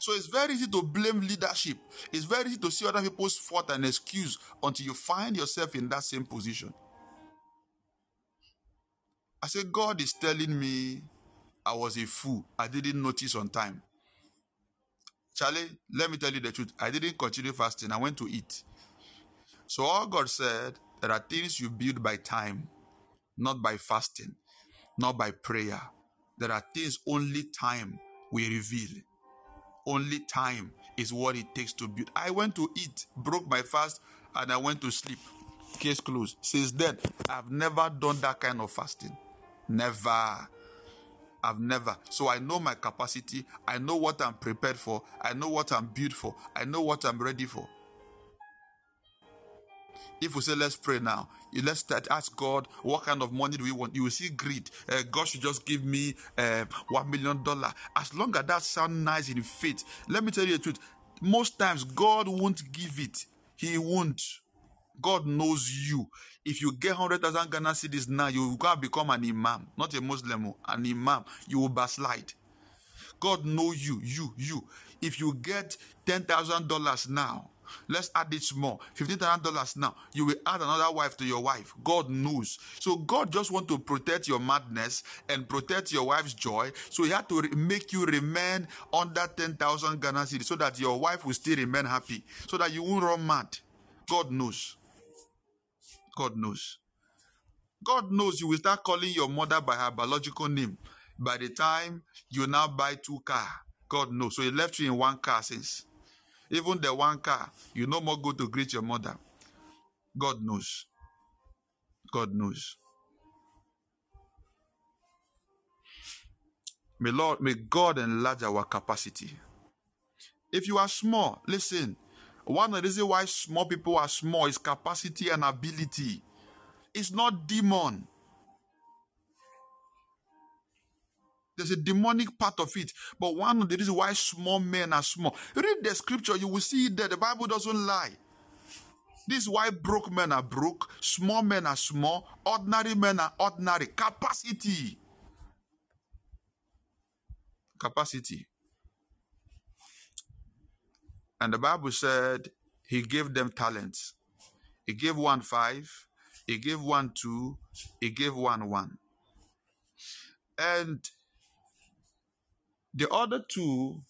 So it's very easy to blame leadership. It's very easy to see other people's fault and excuse until you find yourself in that same position. I said, God is telling me I was a fool. I didn't notice on time. Charlie, let me tell you the truth. I didn't continue fasting. I went to eat. So all God said, there are things you build by time, not by fasting, not by prayer. There are things only time will reveal. Only time is what it takes to build. I went to eat, broke my fast, and I went to sleep. Case closed. Since then, I've never done that kind of fasting. Never. I've never. So I know my capacity. I know what I'm prepared for. I know what I'm built for. I know what I'm ready for. If we say, let's pray now, let's start, ask God, what kind of money do we want? You will see greed. Uh, God should just give me uh, $1 million. As long as that sounds nice in faith, let me tell you the truth. Most times, God won't give it. He won't. God knows you. If you get 100,000 Ghana cedis now, you will go become an imam, not a Muslim, oh, an imam. You will backslide. God knows you, you, you. If you get $10,000 now, Let's add it more. $15,000 now. You will add another wife to your wife. God knows. So God just want to protect your madness and protect your wife's joy. So he had to make you remain under 10,000 Ghana cedis so that your wife will still remain happy. So that you won't run mad. God knows. God knows. God knows you will start calling your mother by her biological name. By the time you now buy two car, God knows. So he left you in one car since. Even the one car, you no more go to greet your mother. God knows. God knows. May Lord, may God enlarge our capacity. If you are small, listen. One of the reasons why small people are small is capacity and ability. It's not demon. There's a demonic part of it. But one of the reasons why small men are small. Read the scripture, you will see that the Bible doesn't lie. This is why broke men are broke, small men are small, ordinary men are ordinary. Capacity. Capacity. And the Bible said he gave them talents. He gave one five, he gave one two, he gave one one. And the other two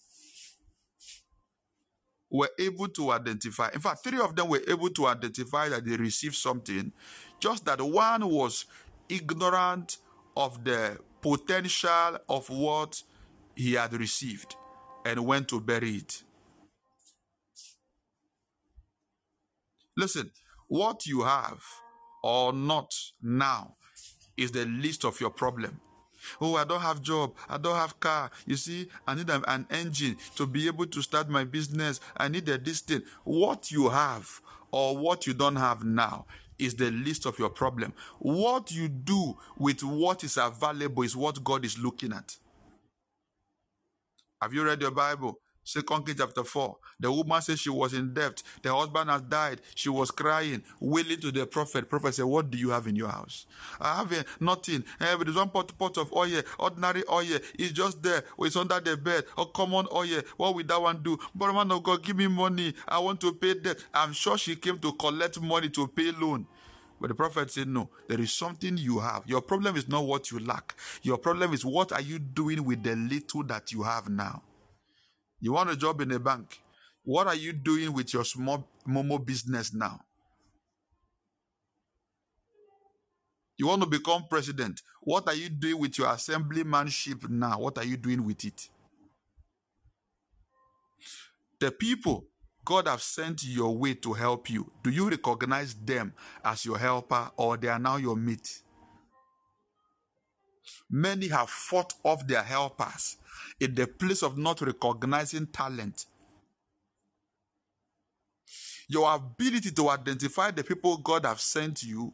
were able to identify. In fact, three of them were able to identify that they received something, just that one was ignorant of the potential of what he had received and went to bury it. Listen, what you have or not now is the least of your problem. Oh, I don't have job. I don't have car. You see, I need an engine to be able to start my business. I need a this thing. What you have or what you don't have now is the list of your problem. What you do with what is available is what God is looking at. Have you read your Bible? Second Kings chapter 4. The woman said she was in debt. The husband has died. She was crying, wailing to the prophet. Prophet said, What do you have in your house? I have uh, nothing. Uh, there's one pot, pot of oil, ordinary oil. It's just there. It's under the bed. A common oil. What will that one do? But man of God, give me money. I want to pay debt. I'm sure she came to collect money to pay loan. But the prophet said, No, there is something you have. Your problem is not what you lack. Your problem is what are you doing with the little that you have now? You want a job in a bank. What are you doing with your small Momo business now? You want to become president. What are you doing with your assemblymanship now? What are you doing with it? The people God have sent your way to help you. Do you recognize them as your helper or they are now your mate? Many have fought off their helpers in the place of not recognizing talent. Your ability to identify the people God have sent you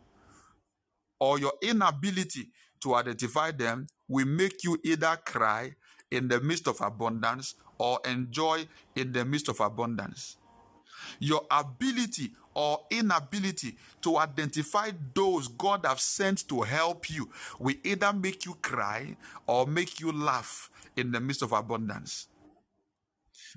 or your inability to identify them will make you either cry in the midst of abundance or enjoy in the midst of abundance. Your ability or inability to identify those God have sent to help you will either make you cry or make you laugh in the midst of abundance.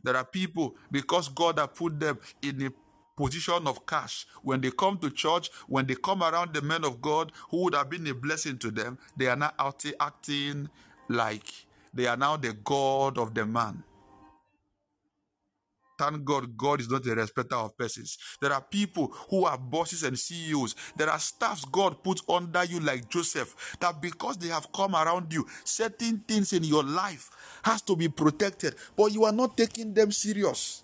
There are people, because God has put them in a position of cash. When they come to church, when they come around the men of God who would have been a blessing to them, they are now acting like they are now the God of the man. Thank God, God is not a respecter of persons. There are people who are bosses and CEOs. There are staffs God puts under you, like Joseph, that because they have come around you, certain things in your life has to be protected, but you are not taking them serious.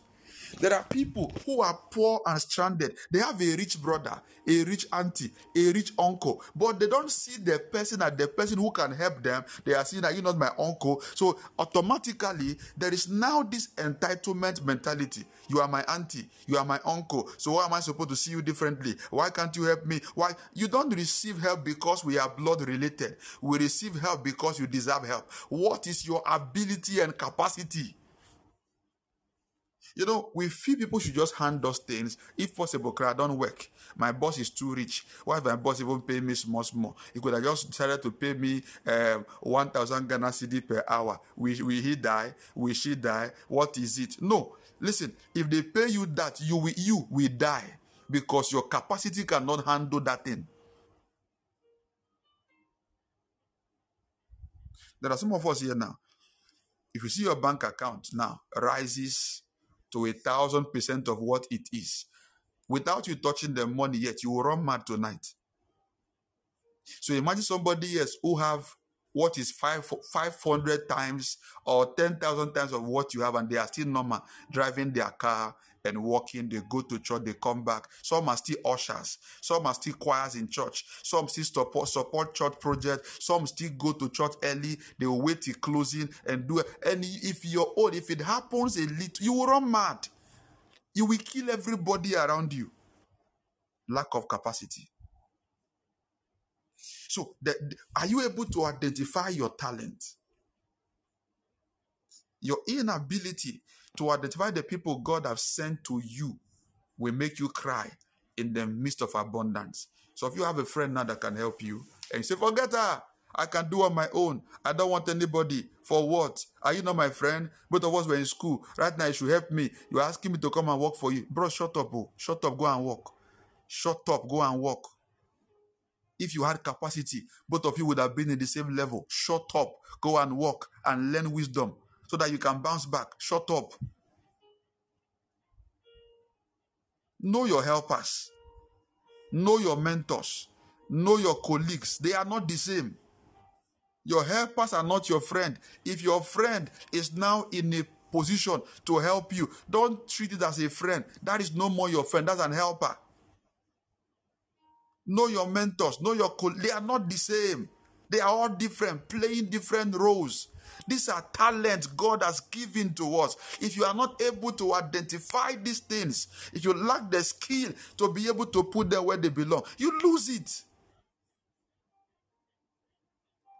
There are people who are poor and stranded. They have a rich brother, a rich auntie, a rich uncle, but they don't see the person as the person who can help them. They are seeing that you're not my uncle. So automatically, there is now this entitlement mentality. You are my auntie, you are my uncle. So why am I supposed to see you differently? Why can't you help me? Why you don't receive help because we are blood related. We receive help because you deserve help. What is your ability and capacity? You know, we feel people should just hand us things. If possible, cry, don't work. My boss is too rich. Why if my boss even pay me small, small? He could have just decided to pay me um, 1,000 Ghana cedi per hour. Will, will he die? Will she die? What is it? No. Listen, if they pay you that, you will, you will die because your capacity cannot handle that thing. There are some of us here now. If you see your bank account now rises to a thousand percent of what it is. Without you touching the money yet, you will run mad tonight. So imagine somebody yes who have what is five 500 times or 10,000 times of what you have and they are still normal driving their car and walking they go to church they come back. Some are still ushers. Some are still choirs in church. Some still support support church project. Some still go to church early. They wait till closing and do it. And if you're old if it happens a little you will run mad. You will kill everybody around you. Lack of capacity. So, the, are you able to identify your talent? Your inability to identify the people God has sent to you will make you cry in the midst of abundance. So, if you have a friend now that can help you, and you say, Forget her, I can do on my own. I don't want anybody. For what? Are you not my friend? Both of us were in school. Right now, you should help me. You're asking me to come and work for you. Bro, shut up, bro. Shut up, go and work. Shut up, go and work. If you had capacity, both of you would have been in the same level. Shut up. Go and work and learn wisdom so that you can bounce back. Shut up. Know your helpers. Know your mentors. Know your colleagues. They are not the same. Your helpers are not your friend. If your friend is now in a position to help you, don't treat it as a friend. That is no more your friend. That's an helper. Know your mentors, know your colleagues. they are not the same. They are all different, playing different roles. These are talents God has given to us. If you are not able to identify these things, if you lack the skill to be able to put them where they belong, you lose it.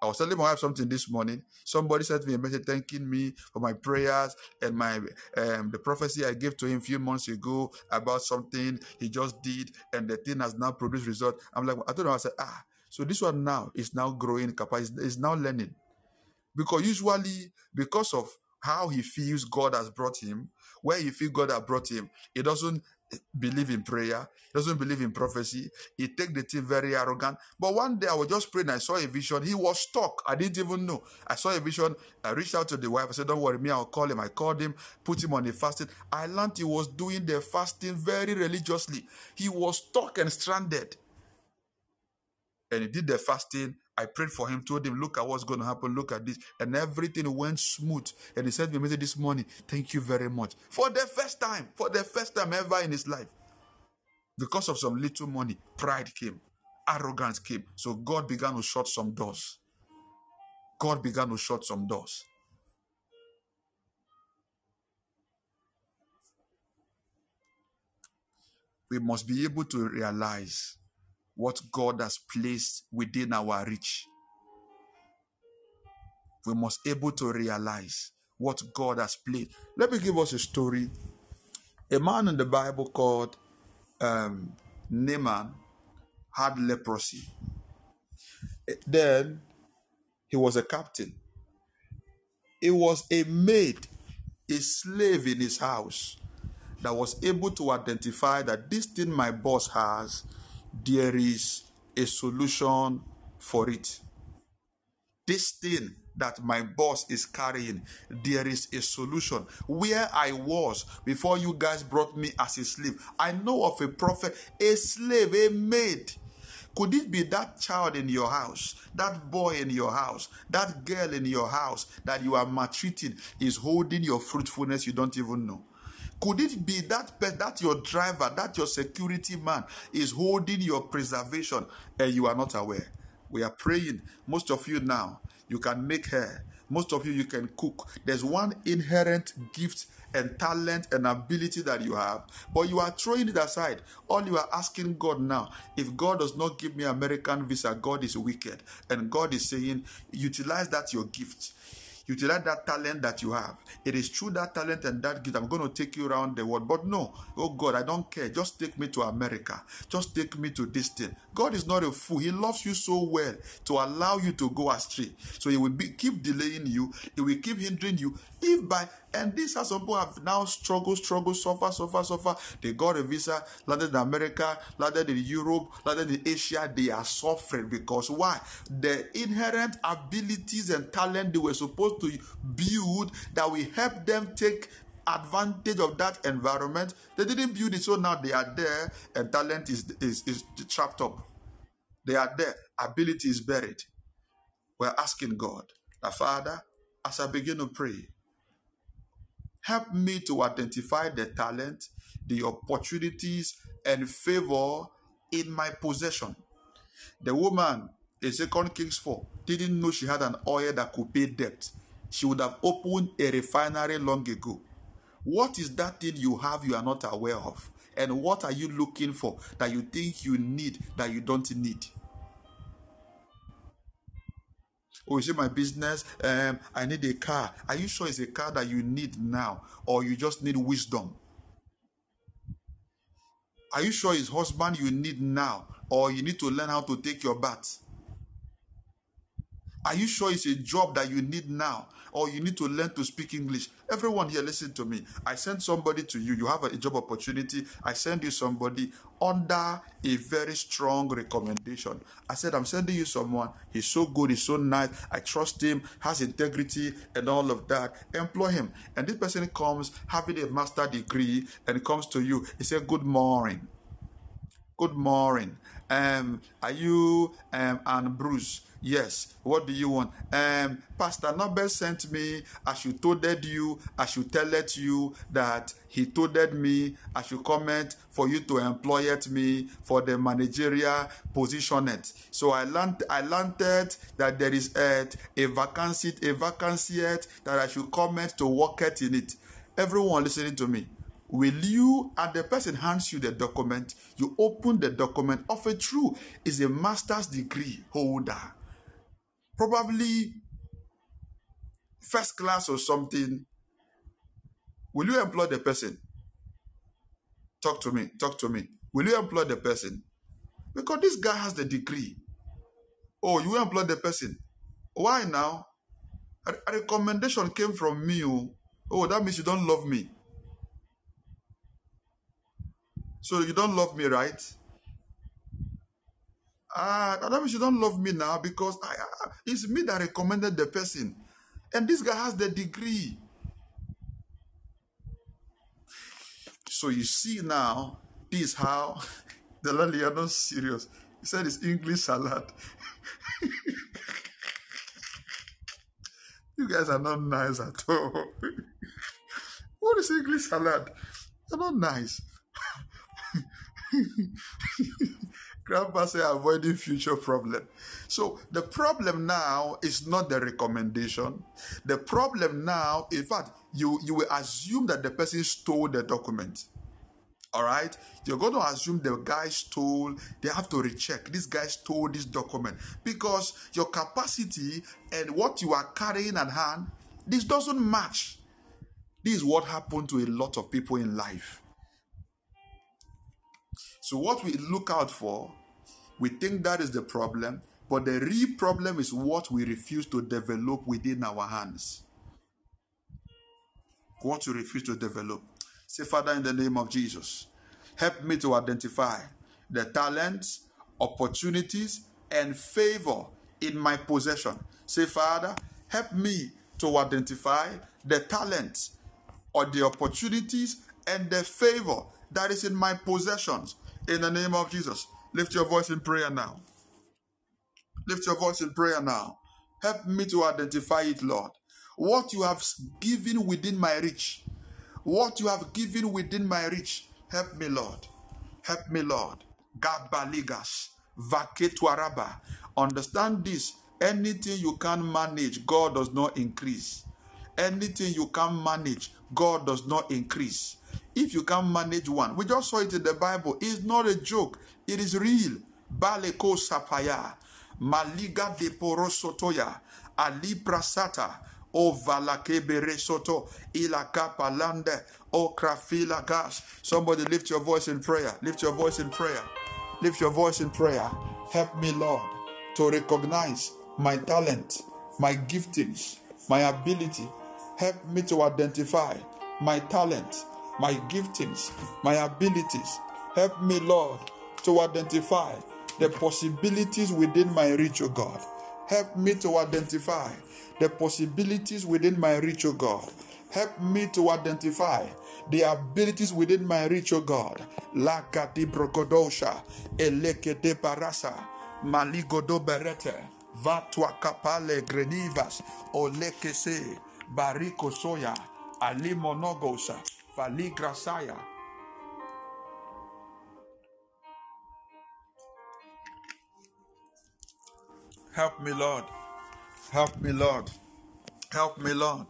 I was telling my wife something this morning. Somebody sent me a message thanking me for my prayers and my um, the prophecy I gave to him a few months ago about something he just did, and the thing has now produced result. I'm like, I don't know. I said, ah, so this one now is now growing capacity, is now learning, because usually because of how he feels God has brought him, where he feels God has brought him, he doesn't believe in prayer. He doesn't believe in prophecy. He take the thing very arrogant. But one day I was just praying. I saw a vision. He was stuck. I didn't even know. I saw a vision. I reached out to the wife. I said, "Don't worry, me. I'll call him." I called him, put him on the fasting. I learned he was doing the fasting very religiously. He was stuck and stranded. And he did the fasting. I prayed for him, told him, look at what's going to happen, look at this. And everything went smooth. And he sent me a message this morning, thank you very much. For the first time, for the first time ever in his life. Because of some little money, pride came, arrogance came. So God began to shut some doors. God began to shut some doors. We must be able to realize what God has placed within our reach. We must able to realize what God has placed. Let me give us a story. A man in the Bible called um, Naaman had leprosy. Then he was a captain. It was a maid, a slave in his house that was able to identify that this thing my boss has there is a solution for it. This thing that my boss is carrying, there is a solution. Where I was before you guys brought me as a slave, I know of a prophet, a slave, a maid. Could it be that child in your house, that boy in your house, that girl in your house that you are maltreating is holding your fruitfulness you don't even know? Could it be that that your driver, that your security man is holding your preservation and you are not aware? We are praying. Most of you now, you can make hair. Most of you, you can cook. There's one inherent gift and talent and ability that you have, but you are throwing it aside. All you are asking God now, if God does not give me American visa, God is wicked. And God is saying, utilize that your gift utilize that talent that you have. It is through that talent and that gift I'm going to take you around the world. But no, oh God, I don't care. Just take me to America. Just take me to this thing. God is not a fool. He loves you so well to allow you to go astray. So He will be, keep delaying you. He will keep hindering you. If by and these are some people have now struggled, struggled, suffer, suffer, suffer. They got a visa, landed in America, landed in Europe, landed in Asia. They are suffering because why? The inherent abilities and talent they were supposed to build that will help them take advantage of that environment. They didn't build it, so now they are there, and talent is is, is trapped up. They are there, ability is buried. We're asking God, the Father, as I begin to pray, Help me to identify the talent, the opportunities, and favor in my possession. The woman in Second Kings 4 didn't know she had an oil that could pay debt. She would have opened a refinery long ago. What is that thing you have you are not aware of? And what are you looking for that you think you need that you don't need? Oh, is it my business? Um, I need a car. Are you sure it's a car that you need now, or you just need wisdom? Are you sure it's husband you need now, or you need to learn how to take your bath? Are you sure it's a job that you need now, or you need to learn to speak English. Everyone here, listen to me. I send somebody to you. You have a job opportunity. I send you somebody under a very strong recommendation. I said, I'm sending you someone. He's so good. He's so nice. I trust him, has integrity, and all of that. Employ him. And this person comes having a master degree and comes to you. He said, Good morning. Good morning. Um, are you um, and Bruce? Yes. What do you want? Um, Pastor Nobel sent me. I should told you. I should tell it you that he told me. I should comment for you to employ it me for the managerial position. It. So I learned. I learned that there is a, a vacancy. A vacancy that I should comment to work it in it. Everyone listening to me will you and the person hands you the document you open the document of a true is a master's degree holder probably first class or something, will you employ the person? Talk to me. Talk to me. Will you employ the person? Because this guy has the degree. Oh, you employ the person. Why now? A, a recommendation came from me. Oh. oh, that means you don't love me. So you don't love me, right? Ah, that means you don't love me now because I, it's me that recommended the person. And this guy has the degree. So you see now, this is how the landlady are not serious. He said it's English salad. you guys are not nice at all. what is English salad? You're not nice. Grandpa say avoiding future problem. So the problem now is not the recommendation. The problem now, in fact, you you will assume that the person stole the document. All right, you're going to assume the guy stole. They have to recheck. This guy stole this document because your capacity and what you are carrying at hand, this doesn't match. This is what happened to a lot of people in life. So what we look out for, we think that is the problem, but the real problem is what we refuse to develop within our hands. What we refuse to develop. Say, Father, in the name of Jesus, help me to identify the talents, opportunities, and favor in my possession. Say, Father, help me to identify the talents or the opportunities and the favor that is in my possessions. In the name of Jesus, lift your voice in prayer now. Lift your voice in prayer now. Help me to identify it, Lord. What you have given within my reach. What you have given within my reach. Help me, Lord. Help me, Lord. Gabaligas. Vaketwaraba. Understand this. Anything you can manage, God does not increase. Anything you can manage, God does not increase. If you can manage one, we just saw it in the Bible. It's not a joke, it is real. Baleko sapaya, maliga de porosotoya, ali prasata, o valakebere soto, ilakapa lande, o krafila gas. Somebody lift your voice in prayer. Lift your voice in prayer. Lift your voice in prayer. Help me, Lord, to recognize my talent, my giftings, my ability. Help me to identify my talent, my giftings, my abilities. Help me, Lord, to identify the possibilities within my reach, O God. Help me to identify the possibilities within my reach, O God. Help me to identify the abilities within my reach, O God. Lakati brokodosha, elekete parasa, maligodo berete, vatwa kapale grenivas, olekese, bariko soya, alimonogosa, faligrasaya. Help me, Lord. Help me, Lord. Help me, Lord.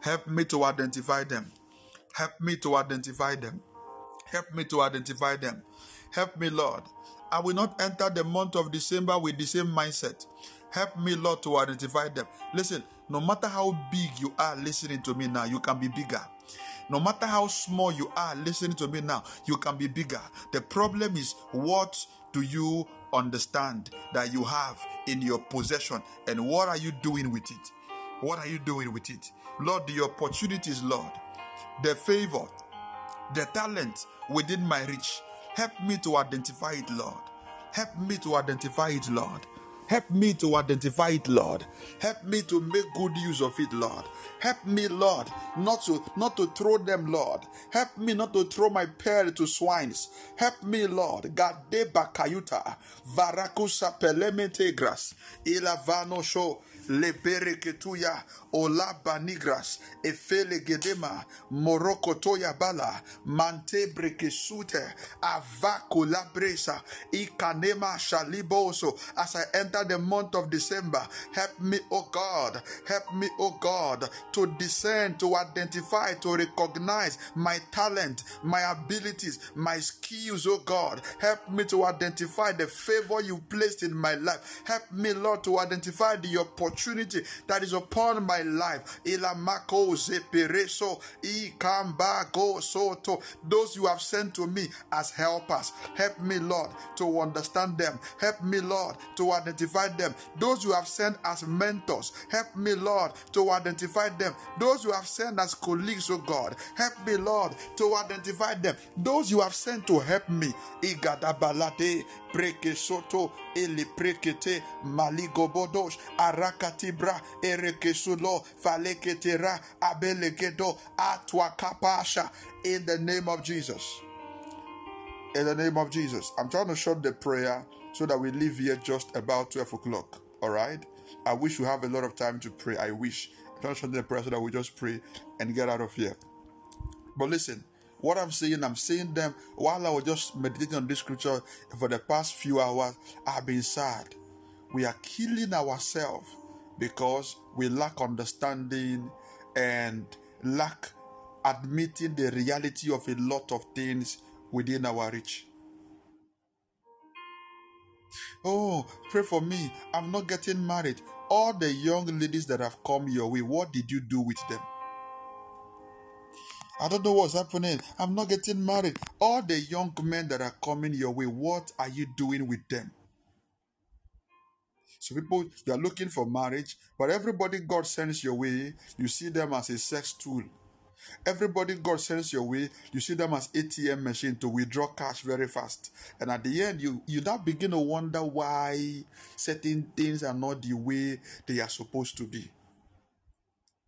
Help me to identify them. Help me to identify them. Help me to identify them. Help me, Lord. I will not enter the month of December with the same mindset. Help me, Lord, to identify them. Listen, no matter how big you are listening to me now, you can be bigger. No matter how small you are listening to me now, you can be bigger. The problem is what do you understand that you have in your possession and what are you doing with it? What are you doing with it? Lord, the opportunities, Lord, the favor, the talent within my reach. Help me to identify it, Lord. Help me to identify it, Lord. Help me to identify it, Lord. Help me to make good use of it, Lord. Help me, Lord, not to not to throw them, Lord. Help me not to throw my pearl to swines. Help me, Lord. Gade bakayuta, varakusa pelemete gras, ilavano show lebereketuya olaba nigras efele gedema moroko toya bala mante brekesute avako labresa ikanema shaliboso. As I enter the month of December help me oh God help me oh God to discern to identify to recognize my talent my abilities my skills oh God. Help me to identify the favor you placed in my life. Help me Lord to identify the opportunity opportunity that is upon my life. Ilamako ikambago soto. Those you have sent to me as helpers. Help me, Lord, to understand them. Help me, Lord, to identify them. Those you have sent as mentors. Help me, Lord, to identify them. Those you have sent as colleagues, oh God. Help me, Lord, to identify them. Those you have sent to help me. Preke soto ele prekete maligobodosh arakatibra erekesulo faleketera abelegedo atwa kapasha in the name of Jesus. In the name of Jesus. I'm trying to short the prayer so that we leave here just about 12 o'clock. All right? I wish we have a lot of time to pray. I wish. I'm trying to the prayer so that we just pray and get out of here. But listen, what I'm saying, I'm saying them while I was just meditating on this scripture for the past few hours. I've been sad. We are killing ourselves because we lack understanding and lack admitting the reality of a lot of things within our reach. Oh, pray for me. I'm not getting married. All the young ladies that have come your way, what did you do with them? I don't know what's happening. I'm not getting married. All the young men that are coming your way, what are you doing with them? So people, you are looking for marriage, but everybody God sends your way, you see them as a sex tool. Everybody God sends your way, you see them as ATM machine to withdraw cash very fast. And at the end, you, you now begin to wonder why certain things are not the way they are supposed to be.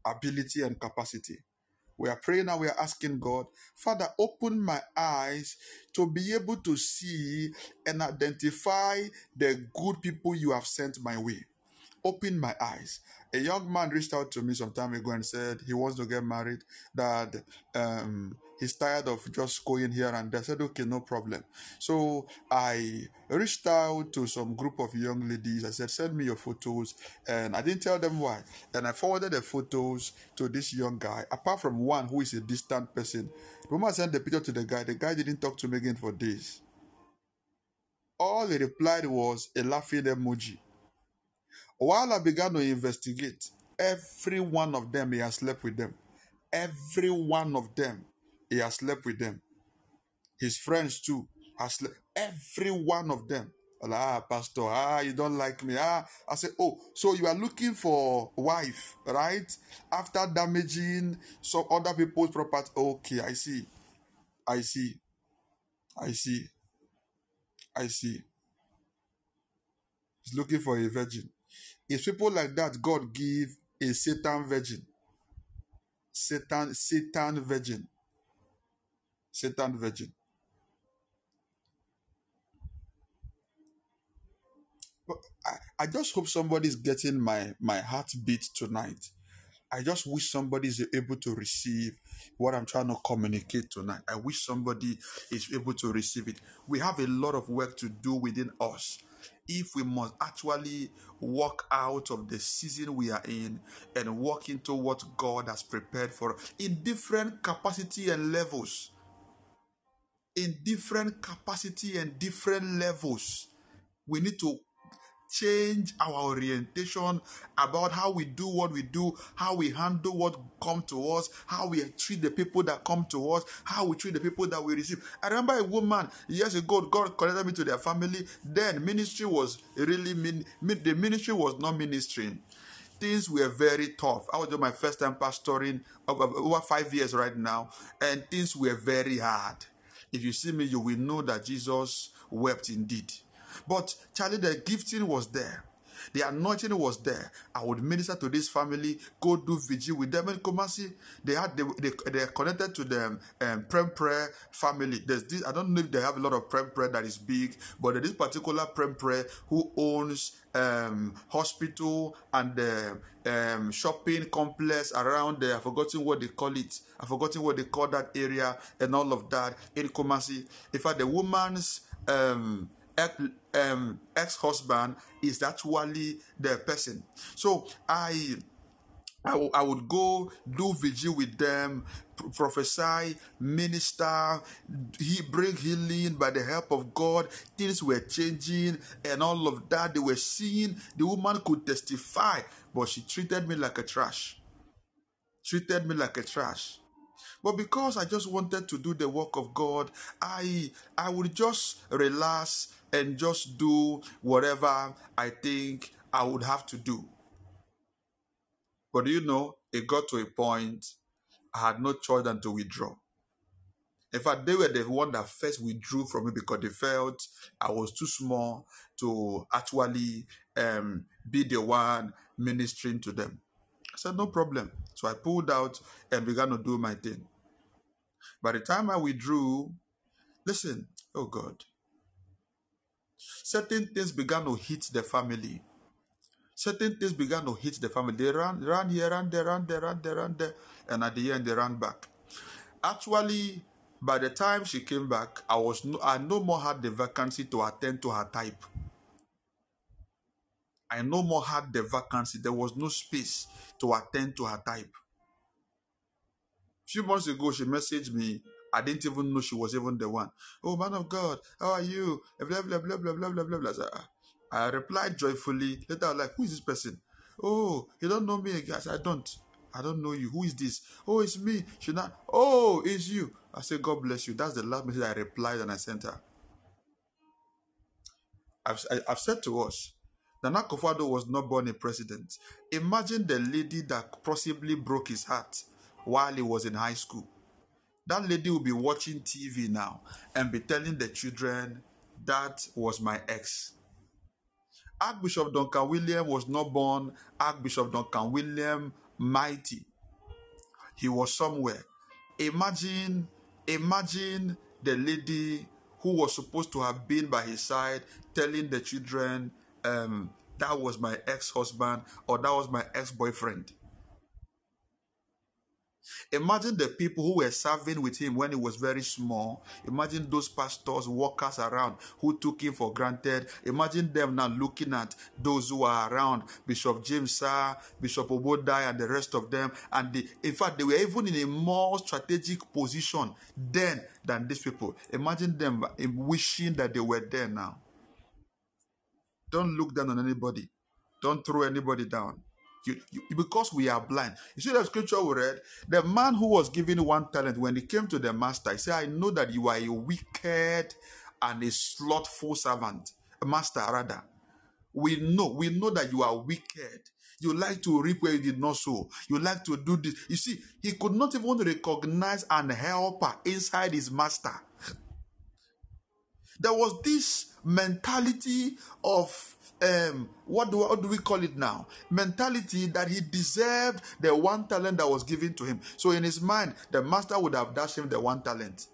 Ability and capacity. We are praying and we are asking God, Father, open my eyes to be able to see and identify the good people you have sent my way. Open my eyes. A young man reached out to me some time ago and said he wants to get married, that um, he's tired of just going here and there. I said, okay, no problem. So I reached out to some group of young ladies. I said, send me your photos. And I didn't tell them why. And I forwarded the photos to this young guy, apart from one who is a distant person. The woman sent the picture to the guy. The guy didn't talk to me again for days. All he replied was a laughing emoji. While I began to investigate, every one of them, he has slept with them. Every one of them, he has slept with them. His friends too has slept. Every one of them. Ah, pastor, ah, you don't like me. Ah, I say, oh, so you are looking for wife, right? After damaging some other people's property. Okay, I see. I see. I see. I see. He's looking for a virgin. It's people like that God give a Satan virgin. Satan, Satan virgin. Satan virgin. I, I just hope somebody's getting my, my heartbeat tonight. I just wish somebody is able to receive what I'm trying to communicate tonight. I wish somebody is able to receive it. We have a lot of work to do within us if we must actually walk out of the season we are in and walk into what God has prepared for in different capacity and levels. In different capacity and different levels, we need to change our orientation about how we do what we do, how we handle what come to us, how we treat the people that come to us, how we treat the people that we receive. I remember a woman years ago, God connected me to their family. Then ministry was really, min- the ministry was not ministering. Things were very tough. I was doing my first time pastoring over five years right now, and things were very hard. If you see me, you will know that Jesus wept indeed. But Charlie, the gifting was there. The anointing was there. I would minister to this family, go do vigil with them in Kumasi. They had they, they, they are connected to the um, Prempeh family. There's this, I don't know if they have a lot of Prempeh that is big, but this particular Prempeh who owns um, hospital and the um, shopping complex around there. I've forgotten what they call it. I've forgotten what they call that area and all of that in Kumasi. In fact, the woman's um, um, ex-husband is actually the person. So I I w- I would go do vigil with them, pr- prophesy, minister, he bring healing by the help of God. Things were changing and all of that. They were seeing the woman could testify, but she treated me like a trash. Treated me like a trash. But because I just wanted to do the work of God, I I would just relax and just do whatever I think I would have to do. But you know, it got to a point I had no choice than to withdraw. In fact, they were the one that first withdrew from me because they felt I was too small to actually um, be the one ministering to them. I said, no problem. So I pulled out and began to do my thing. By the time I withdrew, listen, oh God, certain things began to hit the family. Certain things began to hit the family. They ran, ran here, ran there, ran there, ran there, ran there, and at the end they ran back. Actually, by the time she came back, I was no, I no more had the vacancy to attend to her type. I no more had the vacancy. There was no space to attend to her type. Few months ago, she messaged me. I didn't even know she was even the one. Oh, man of God, how are you? Blah, blah, blah, blah, blah, blah, blah, blah. I, "Ah." I replied joyfully. Later, I was like, who is this person? Oh, you don't know me again. I I don't. I don't know you. Who is this? Oh, it's me. She not. Oh, it's you. I said, God bless you. That's the last message I replied and I sent her. I've, I- I've said to us, Nana Akufo-Addo was not born a president. Imagine the lady that possibly broke his heart while he was in high school. That lady will be watching TV now and be telling the children, that was my ex. Archbishop Duncan William was not born Archbishop Duncan William Mighty. He was somewhere. Imagine, imagine the lady who was supposed to have been by his side telling the children, um, that was my ex-husband or that was my ex-boyfriend. Imagine the people who were serving with him when he was very small. Imagine those pastors, workers around who took him for granted. Imagine them now looking at those who are around Bishop James Saah, Bishop Obodai, and the rest of them. And they, in fact, they were even in a more strategic position then than these people. Imagine them wishing that they were there now. Don't look down on anybody. Don't throw anybody down. You, you, because we are blind. You see the scripture we read? The man who was given one talent, when he came to the master, he said, I know that you are a wicked and a slothful servant. Master, rather. We know, we know that you are wicked. You like to reap where you did not sow. You like to do this. You see, he could not even recognize an helper inside his master. There was this mentality of um, what do what do we call it now? Mentality that he deserved the one talent that was given to him. So in his mind, the master would have dashed him the one talent.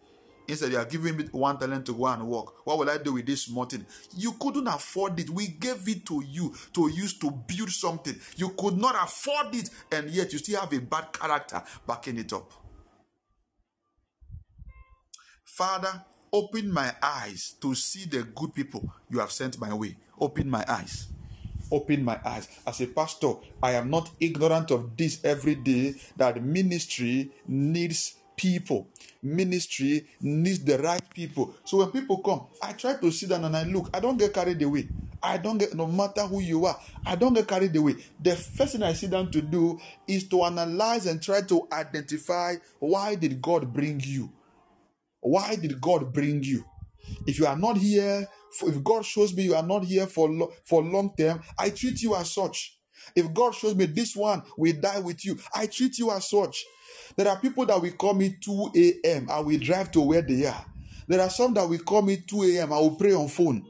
Instead, you are giving me one talent to go and work. What will I do with this thing? You couldn't afford it. We gave it to you to use to build something. You could not afford it, and yet you still have a bad character backing it up. Father, open my eyes to see the good people you have sent my way. Open my eyes. Open my eyes. As a pastor, I am not ignorant of this every day that ministry needs people. Ministry needs the right people. So when people come, I try to sit down and I look. I don't get carried away. I don't get, no matter who you are, I don't get carried away. The first thing I sit down to do is to analyze and try to identify why did God bring you? Why did God bring you? If you are not here, if God shows me you are not here for lo- for long term, I treat you as such. If God shows me this one will die with you, I treat you as such. There are people that will call me 2 a.m. I will drive to where they are. There are some that will call me 2 a.m. I will pray on phone.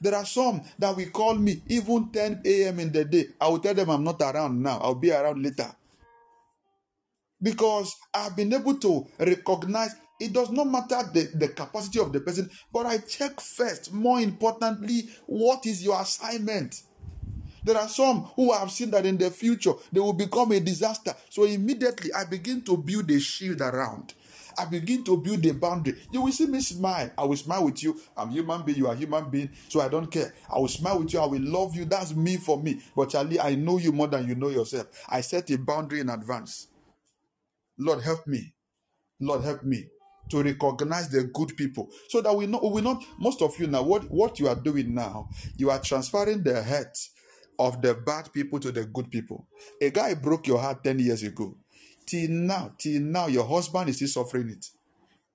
There are some that will call me even 10 a.m. in the day. I will tell them I'm not around now. I'll be around later because I've been able to recognize it does not matter the, the capacity of the person, but I check first, more importantly, what is your assignment? There are some who have seen that in the future they will become a disaster. So immediately I begin to build a shield around. I begin to build a boundary. You will see me smile. I will smile with you. I'm human being. You are human being. So I don't care. I will smile with you. I will love you. That's me for me. But Charlie, I know you more than you know yourself. I set a boundary in advance. Lord, help me. Lord, help me to recognize the good people. So that we know we not most of you now what what you are doing now you are transferring the hurt of the bad people to the good people. A guy broke your heart 10 years ago. Till now till now your husband is still suffering it.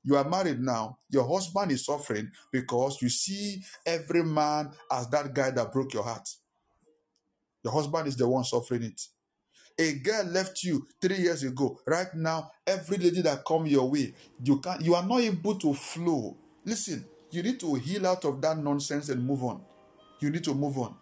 You are married now your husband is suffering because you see every man as that guy that broke your heart. Your husband is the one suffering it a girl left you three years ago. Right now, every lady that come your way, you can you are not able to flow. Listen, you need to heal out of that nonsense and move on. You need to move on.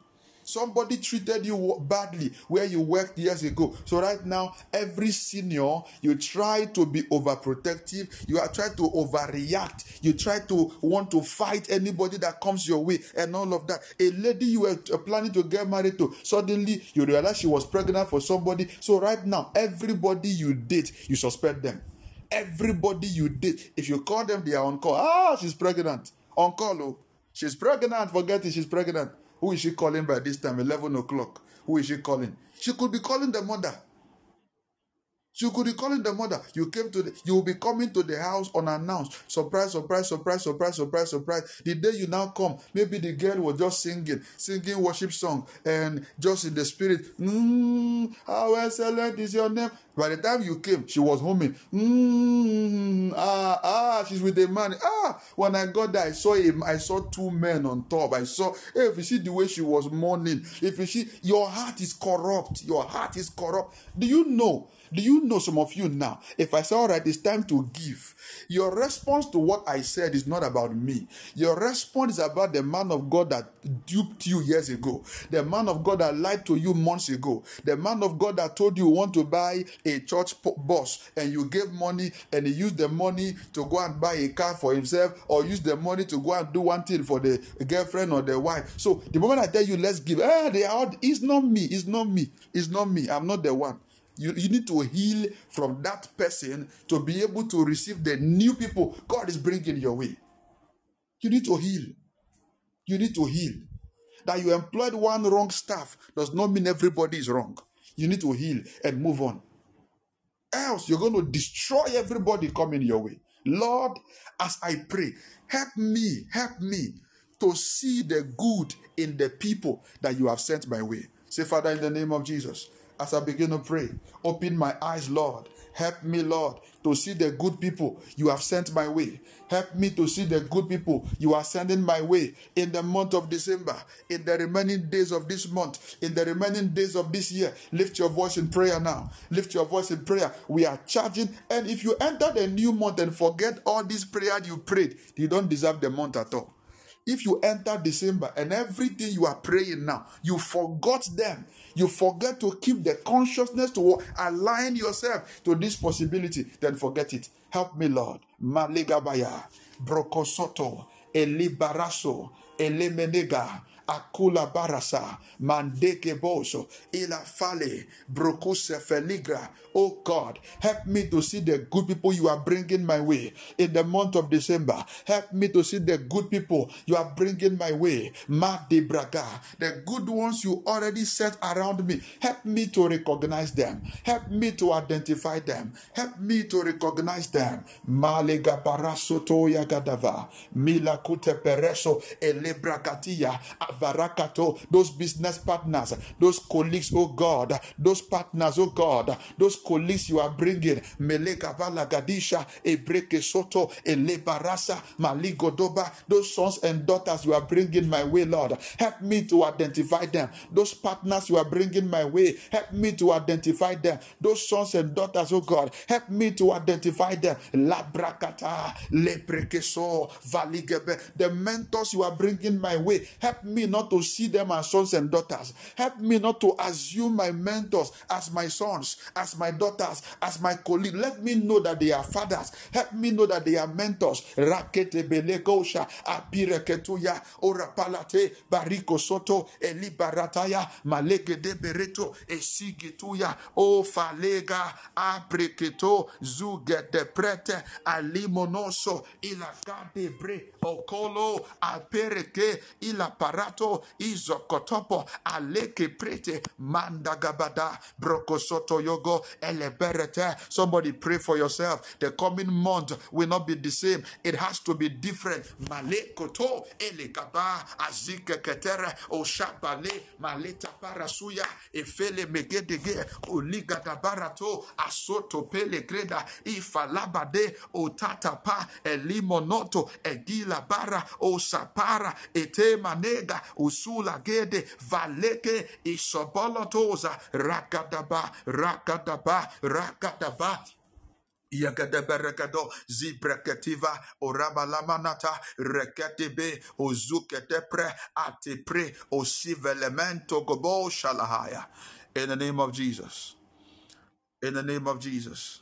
Somebody treated you badly where you worked years ago. So right now, every senior, you try to be overprotective. You are trying to overreact. You try to want to fight anybody that comes your way and all of that. A lady you were uh, planning to get married to, suddenly you realize she was pregnant for somebody. So right now, everybody you date, you suspect them. Everybody you date, if you call them, they are on call. Ah, she's pregnant. On call, oh. She's pregnant. Forget it, she's pregnant. Who is she calling by this time? 11 o'clock. Who is she calling? She could be calling the mother. She could be calling the mother. You came to the, you will be coming to the house unannounced. Surprise, surprise, surprise, surprise, surprise, surprise. The day you now come, maybe the girl was just singing, singing worship song, and just in the spirit, mm, how excellent is your name. By the time you came, she was humming. Mm, ah, ah, she's with a man. Ah, when I got there, I saw him. I saw two men on top. I saw. Hey, if you see the way she was mourning, if you see, your heart is corrupt. Your heart is corrupt. Do you know? Do you know some of you now? If I say, all right, it's time to give, your response to what I said is not about me. Your response is about the man of God that duped you years ago, the man of God that lied to you months ago, the man of God that told you want to buy a church bus and you gave money and he used the money to go and buy a car for himself or use the money to go and do one thing for the girlfriend or the wife. So the moment I tell you, let's give, ah, they are, it's not me, it's not me, it's not me, I'm not the one. You, you need to heal from that person to be able to receive the new people God is bringing your way. You need to heal. You need to heal. That you employed one wrong staff does not mean everybody is wrong. You need to heal and move on. Else, you're going to destroy everybody coming your way. Lord, as I pray, help me, help me to see the good in the people that you have sent my way. Say, Father, in the name of Jesus, as I begin to pray. Open my eyes, Lord. Help me, Lord, to see the good people you have sent my way. Help me to see the good people you are sending my way in the month of December, in the remaining days of this month, in the remaining days of this year. Lift your voice in prayer now. Lift your voice in prayer. We are charging. And if you enter the new month and forget all this prayer you prayed, you don't deserve the month at all. If you enter December and everything you are praying now, you forgot them. You forget to keep the consciousness to align yourself to this possibility, then forget it. Help me, Lord. Maligabaya, Brokosoto, Elibaraso, Elemenega, Akula Barasa, Mandeke Boso, Ila Fale, Brokuse Feligra. Oh God, help me to see the good people you are bringing my way in the month of December. Help me to see the good people you are bringing my way. Mark de Braga, the good ones you already set around me. Help me to recognize them. Help me to identify them. Help me to recognize them. Malega Barasoto Yagadava, Mila Kute Pereso, Elebragatia, Those business partners, those colleagues, oh God, those partners, oh God, those colleagues you are bringing, Melega Valagadisha, Ebreke Soto, Elebarasa, Maligodoba, those sons and daughters you are bringing my way, Lord. Help me to identify them. Those partners you are bringing my way, help me to identify them. Those sons and daughters, oh God, help me to identify them. Labrakata, Lebrekeso, Valigebe, the mentors you are bringing my way, help me not to see them as sons and daughters. Help me not to assume my mentors as my sons, as my daughters, as my colleagues. Let me know that they are fathers. Help me know that they are mentors. Rakete belegosha apireketuya orapalate bariko soto elibarataya maleke de bereto esigituya o falega apreketo zuge de prete alimonoso ilagade bre okolo apereke ilaparato izokotopo aleke prete mandagabada brokosoto yogo eleberete. Somebody pray for yourself. The coming month will not be the same. It has to be different. Malekoto elekaba azike ketere oshabale maleta parasuya efele megedege oligadabarato asoto pele greda ifalabade otatapa elimonoto egila bara osapara ete manega usula gede valeke isobolotoza rakadaba rakadaba rakadaba Yagadeberekado zibrekativa orabalamanata reketebe ozuketepre atepre osivelemento gobo shalahaya. In the name of Jesus. In the name of Jesus.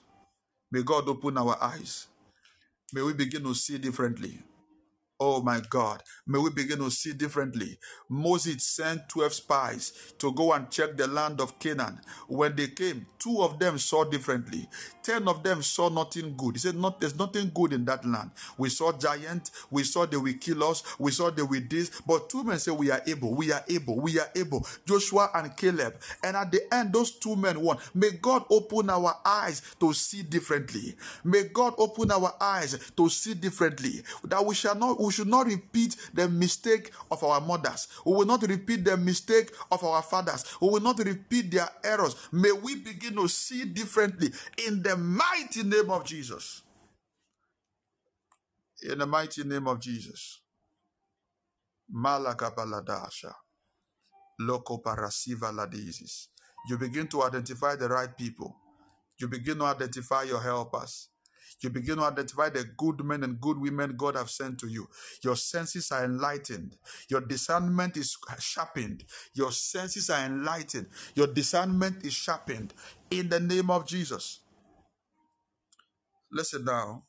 May God open our eyes. May we begin to see differently. Oh my God, may we begin to see differently. Moses sent 12 spies to go and check the land of Canaan. When they came, two of them saw differently. Ten of them saw nothing good. He said, Not, There's nothing good in that land. We saw giants, we saw they will kill us, we saw they will this. But two men said, We are able, we are able, we are able. Joshua and Caleb. And at the end, those two men won. May God open our eyes to see differently. May God open our eyes to see differently. That we shall not we should not repeat the mistake of our mothers. We will not repeat the mistake of our fathers. We will not repeat their errors. May we begin to see differently in the mighty name of Jesus. In the mighty name of Jesus. Malagabaladasha. Loco parasiva ladizis. You begin to identify the right people. You begin to identify your helpers. You begin to identify the good men and good women God have sent to you. Your senses are enlightened. Your discernment is sharpened. Your senses are enlightened. Your discernment is sharpened. In the name of Jesus. Listen now.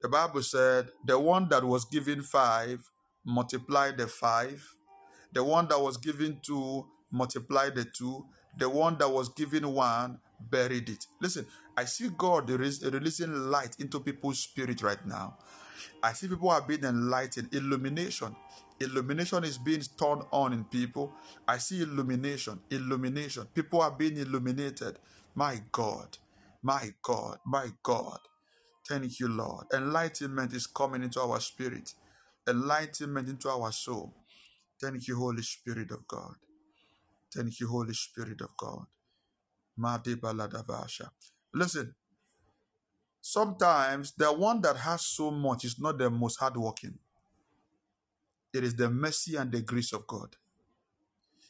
The Bible said the one that was given five multiplied the five. The one that was given two multiplied the two. The one that was given one buried it. Listen, I see God releasing light into people's spirit right now. I see people are being enlightened. Illumination. Illumination is being turned on in people. I see illumination. Illumination. People are being illuminated. My God. My God. My God. Thank you, Lord. Enlightenment is coming into our spirit. Enlightenment into our soul. Thank you, Holy Spirit of God. Thank you, Holy Spirit of God. Listen, sometimes the one that has so much is not the most hardworking. It is the mercy and the grace of God.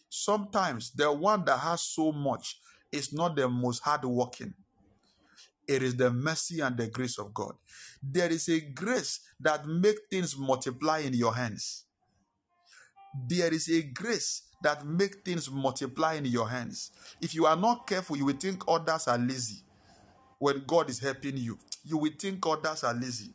Sometimes the one that has so much is not the most hardworking. It is the mercy and the grace of God. There is a grace that makes things multiply in your hands. There is a grace that make things multiply in your hands. If you are not careful, you will think others are lazy. When God is helping you, you will think others are lazy.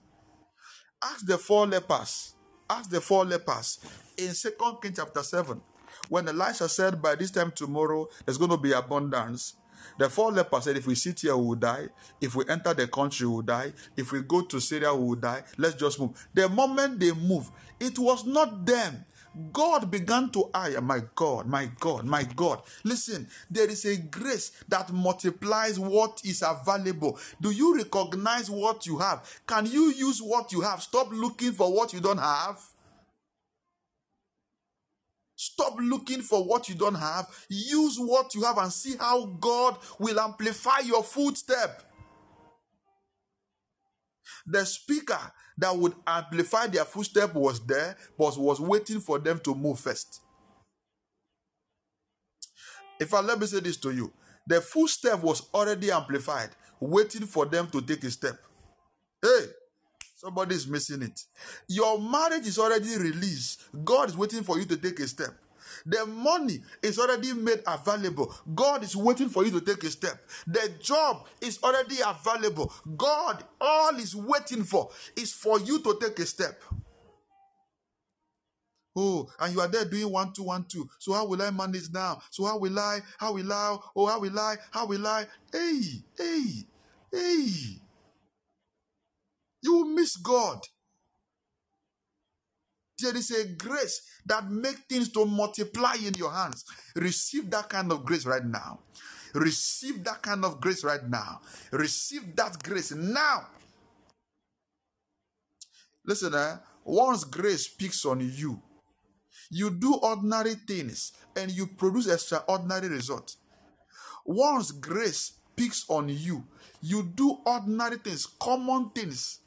Ask the four lepers. Ask the four lepers in Second Kings chapter 7. When Elisha said, By this time tomorrow, there's going to be abundance. The four lepers said, If we sit here, we will die. If we enter the country, we will die. If we go to Syria, we will die. Let's just move. The moment they move, it was not them. God began to eye, my God, my God, my God. Listen, there is a grace that multiplies what is available. Do you recognize what you have? Can you use what you have? Stop looking for what you don't have. Stop looking for what you don't have. Use what you have and see how God will amplify your footstep. The speaker that would amplify their footstep was there, but was waiting for them to move first. If I let me say this to you, the footstep was already amplified, waiting for them to take a step. Hey, Somebody is missing it. Your marriage is already released. God is waiting for you to take a step. The money is already made available. God is waiting for you to take a step. The job is already available. God, all is waiting for is for you to take a step. Oh, and you are there doing one, two, one, two. So how will I manage now? So how will I? How will I? Oh, how will I? How will I? Hey, hey, hey. You will miss God. There is a grace that makes things to multiply in your hands. Receive that kind of grace right now. Receive that kind of grace right now. Receive that grace now. Listen, eh? once grace speaks on you, you do ordinary things and you produce extraordinary results. Once grace speaks on you, you do ordinary things, common things,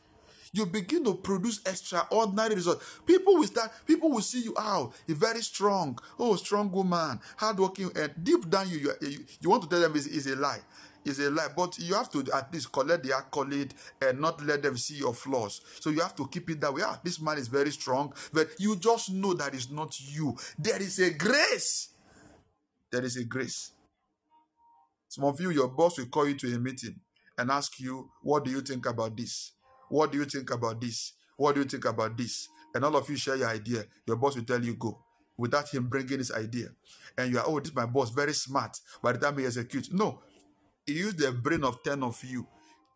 you begin to produce extraordinary results. People will start, people will see you out, oh, very strong, oh, strong woman, hardworking, and deep down you, you, you want to tell them it's, a lie. is a lie, but you have to at least collect the accolade and not let them see your flaws. So you have to keep it that way. Ah, this man is very strong, but you just know that it's not you. There is a grace. There is a grace. Some of you, your boss will call you to a meeting and ask you, What do you think about this? What do you think about this? What do you think about this? And all of you share your idea. Your boss will tell you go without him bringing his idea. And you are, oh, this is my boss, very smart. By the time he executes, no, he used the brain of 10 of you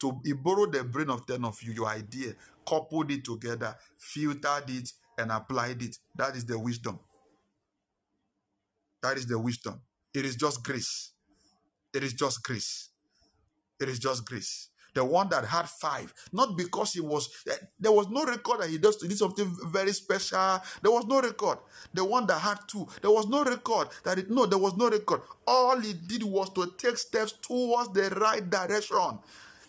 to he borrowed the brain of 10 of you, your idea, coupled it together, filtered it, and applied it. That is the wisdom. That is the wisdom. It is just grace. It is just grace. It is just grace the one that had five, not because he was, eh, there was no record that he does did something very special. There was no record. The one that had two, there was no record that it, no, there was no record. All he did was to take steps towards the right direction.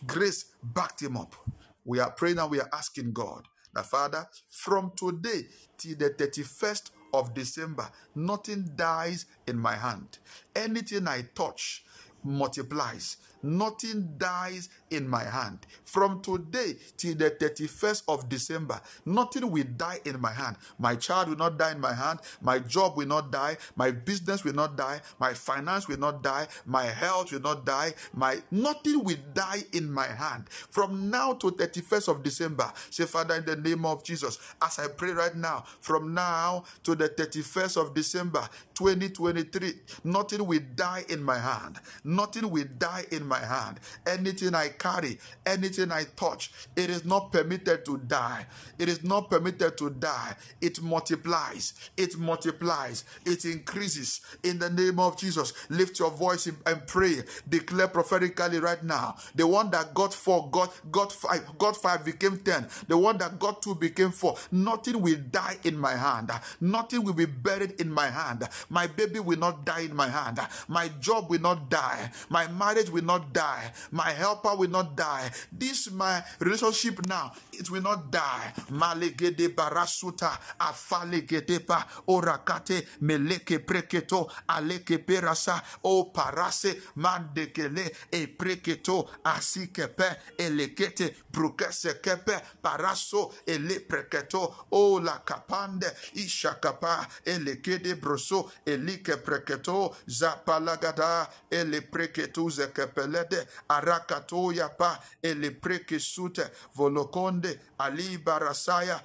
Grace backed him up. We are praying and we are asking God that Father, from today till the 31st of December, nothing dies in my hand. Anything I touch multiplies nothing dies in my hand. From today till the 31st of December, nothing will die in my hand. My child will not die in my hand. My job will not die. My business will not die. My finance will not die. My health will not die. My nothing will die in my hand. From now to 31st of December, say, Father, in the name of Jesus, as I pray right now, from now to the 31st of December 2023, nothing will die in my hand. Nothing will die in my hand. Anything I carry, anything I touch, it is not permitted to die. It is not permitted to die. It multiplies. It multiplies. It increases. In the name of Jesus, lift your voice and pray. Declare prophetically right now. The one that got four, got, got five, got five became ten. The one that got two became four. Nothing will die in my hand. Nothing will be buried in my hand. My baby will not die in my hand. My job will not die. My marriage will not not die. My helper will not die. This my relationship now, it will not die. Malegede barasuta afalegedepa orakate meleke preketo aleke perasa o parase mandekele e preketo asikepe elekete brukese kepe paraso ele preketo o la kapande ishakapa elekede broso elike preketo zapalagada ele preketu zekepe pelede arakato yapa ele prekesute volokonde ali barasaya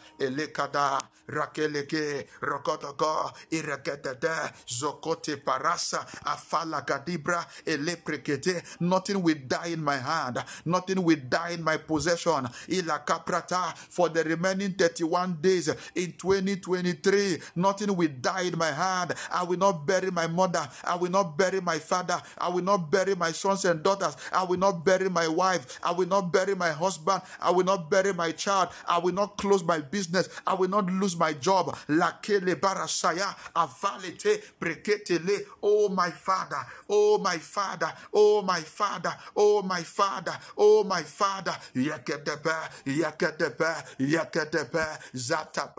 zokote parasa afala nothing will die in my hand. Nothing will die in my possession. Ila kaprata for the remaining 31 days in 2023 nothing will die in my hand. I will not bury my mother. I will not bury my father. I will not bury my sons and daughters daughters. I will not bury my wife. I will not bury my husband. I will not bury my child. I will not close my business. I will not lose my job. Oh my father. Oh my father. Oh my father. Oh my father. Oh my father. Zata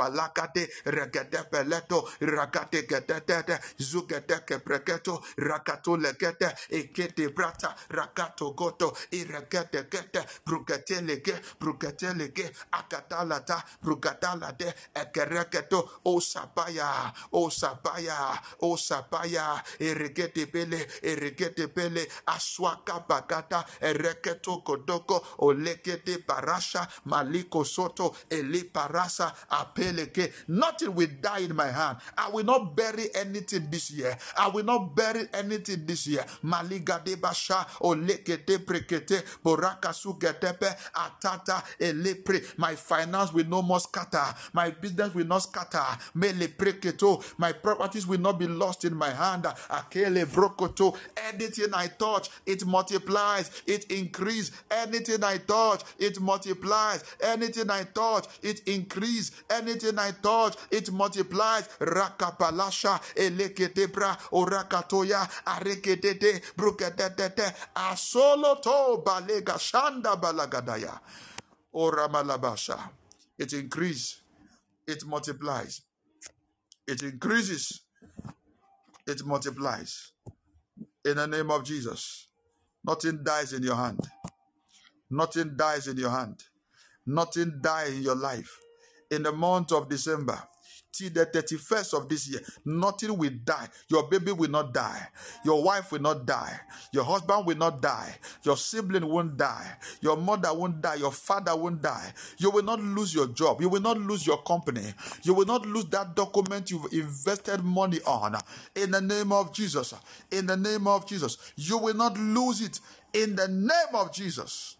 ketete. Zukete kepreketo. Rakato lekete. ekete brata rakato goto iregete gete eregete bele eregete bele aswaka bagata ereketo kodoko olekete maliko soto parasa apeleke nothing will die in my hand. I will not bury anything this year. I will not bury anything this year. Maligade basha atata elepre. My finance will no more scatter. My business will not scatter. My properties will not be lost in my hand. Anything i touch it multiplies it increase. Anything i touch it multiplies. Anything i touch it increase. Anything i touch it multiplies. Orakatoya asoloto balega shanda it increase. It multiplies. It increases. It multiplies. In the name of jesus. Nothing dies in your hand. Nothing dies in your hand. Nothing dies in your life. In the month of december till the 31st of this year, nothing will die. Your baby will not die. Your wife will not die. Your husband will not die. Your sibling won't die. Your mother won't die. Your father won't die. You will not lose your job. You will not lose your company. You will not lose that document you've invested money on. In the name of Jesus. In the name of Jesus. You will not lose it. In the name of Jesus.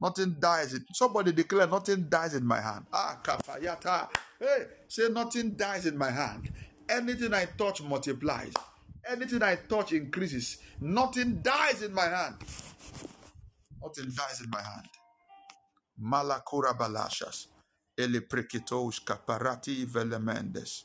Nothing dies. Somebody declare, nothing dies in my hand. Ah, kapayata. Hey, say nothing dies in my hand. Anything I touch multiplies. Anything I touch increases. Nothing dies in my hand. Nothing dies in my hand. Malakura balashas. Eleprekitos kaparati velemendes.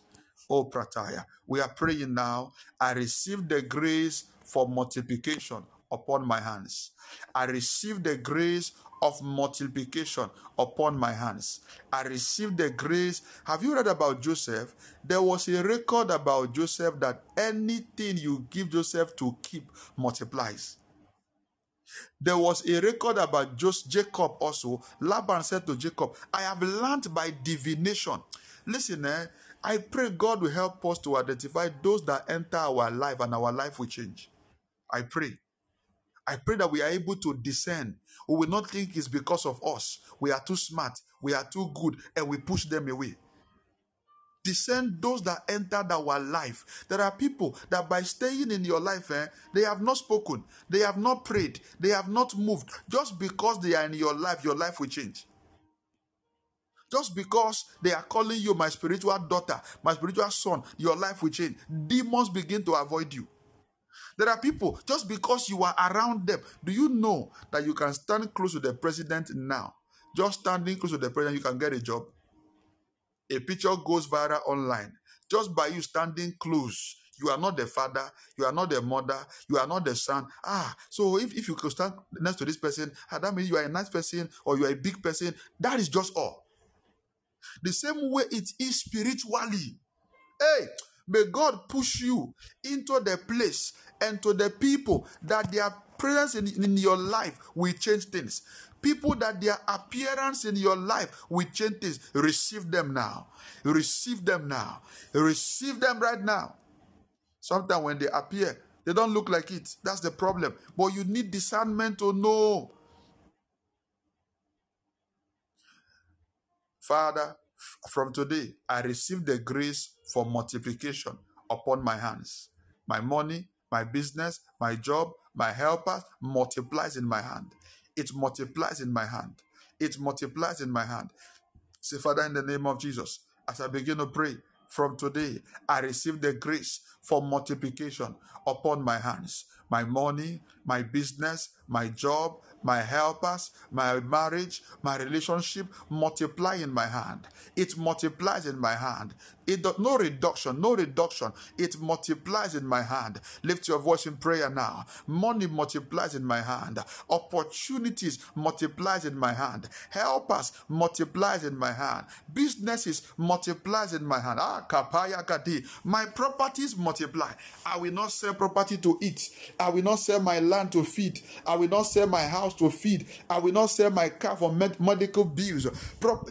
Oh, Prataya. We are praying now. I receive the grace for multiplication upon my hands. I receive the grace of multiplication upon my hands. I received the grace. Have you read about Joseph? There was a record about Joseph that anything you give Joseph to keep multiplies. There was a record about just Jacob also. Laban said to Jacob, I have learned by divination. Listen, eh, I pray God will help us to identify those that enter our life and our life will change. I pray. I pray that we are able to discern. We will not think it's because of us. We are too smart, we are too good, and we push them away. Discern those that entered our life. There are people that by staying in your life, eh, they have not spoken, they have not prayed, they have not moved. Just because they are in your life, your life will change. Just because they are calling you my spiritual daughter, my spiritual son, your life will change. Demons begin to avoid you. There are people, just because you are around them, do you know that you can stand close to the president now? Just standing close to the president, you can get a job. A picture goes viral online. Just by you standing close, you are not the father, you are not the mother, you are not the son. Ah, so if, if you could stand next to this person, ah, that means you are a nice person or you are a big person. That is just all. The same way it is spiritually. Hey, may God push you into the place and to the people that their presence in, in your life will change things. People that their appearance in your life will change things. Receive them now. Receive them now. Receive them right now. Sometimes when they appear, they don't look like it. That's the problem. But you need discernment to know. Father, from today, I receive the grace for multiplication upon my hands. My money, my business, my job, my helpers multiplies in my hand. It multiplies in my hand. It multiplies in my hand. Say, Father, in the name of Jesus, as I begin to pray, from today, I receive the grace for multiplication upon my hands. My money, my business, my job, my helpers, my marriage, my relationship multiply in my hand. It multiplies in my hand. It does no reduction, no reduction. It multiplies in my hand. Lift your voice in prayer now. Money multiplies in my hand. Opportunities multiplies in my hand. Helpers multiplies in my hand. Businesses multiplies in my hand. Ah, kapaya kadi. My properties multiply. I will not sell property to eat. I will not sell my land to feed. I will not sell my house to feed. I will not sell my car for med- medical bills.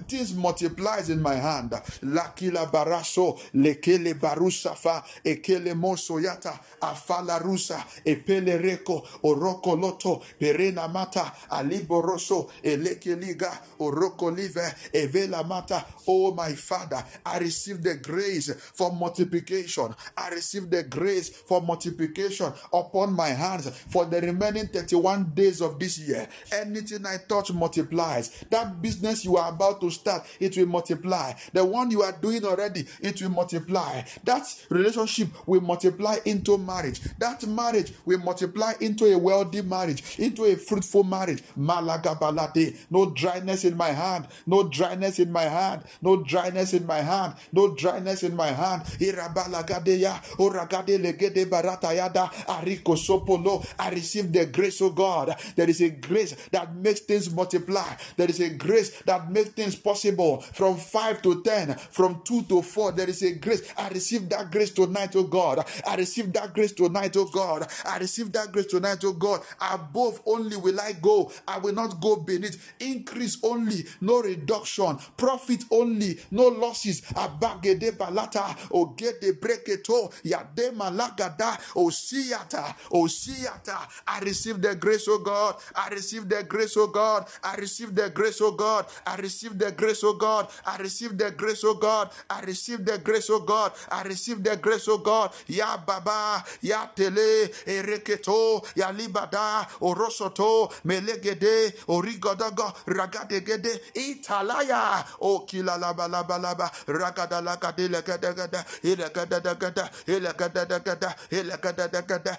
Things multiplies in my hand. Lakila baraso, lekele barusafa, ekele mosoyata, afala rusa, epele reko, oroko loto, perena mata, aliboroso, elekeliga, oroko live, evela mata. Oh my Father, I receive the grace for multiplication. I receive the grace for multiplication upon my hands for the remaining 31 days of this year. Anything I touch multiplies. That business you are about to start, it will multiply. The one you are doing already, it will multiply. That relationship will multiply into marriage. That marriage will multiply into a wealthy marriage, into a fruitful marriage. Malaga Malagabalade. No dryness in my hand. No dryness in my hand. No dryness in my hand. No dryness in my hand. Irabalagadeya. Oragade legede baratayada. Ariko sopolo. I receive the grace of God. There is a grace that makes things multiply. There is a grace that makes things possible. From 5 to 10, from 2 to 4, there is a grace. I receive that grace tonight, oh God. I receive that grace tonight, oh God. I receive that grace tonight, oh God. Above only will I go. I will not go beneath. Increase only, no reduction. Profit only, no losses. Abagede balata, ogede breketo, yade malagada, osiata, osiata. I receive the grace, oh God. I receive the grace, oh God. I receive the grace, oh God. I receive the grace, oh God. I receive the grace, oh God. I receive the grace, oh God. I receive the grace, oh God. Ya baba, ya tele, ereketo, ya libada, orosoto, melegede, origodogo, ragadegede, italaya, o kilalabalabalaba, ragadalagade, legadagada, ilegadagada, ilegadagada, ilegadagada,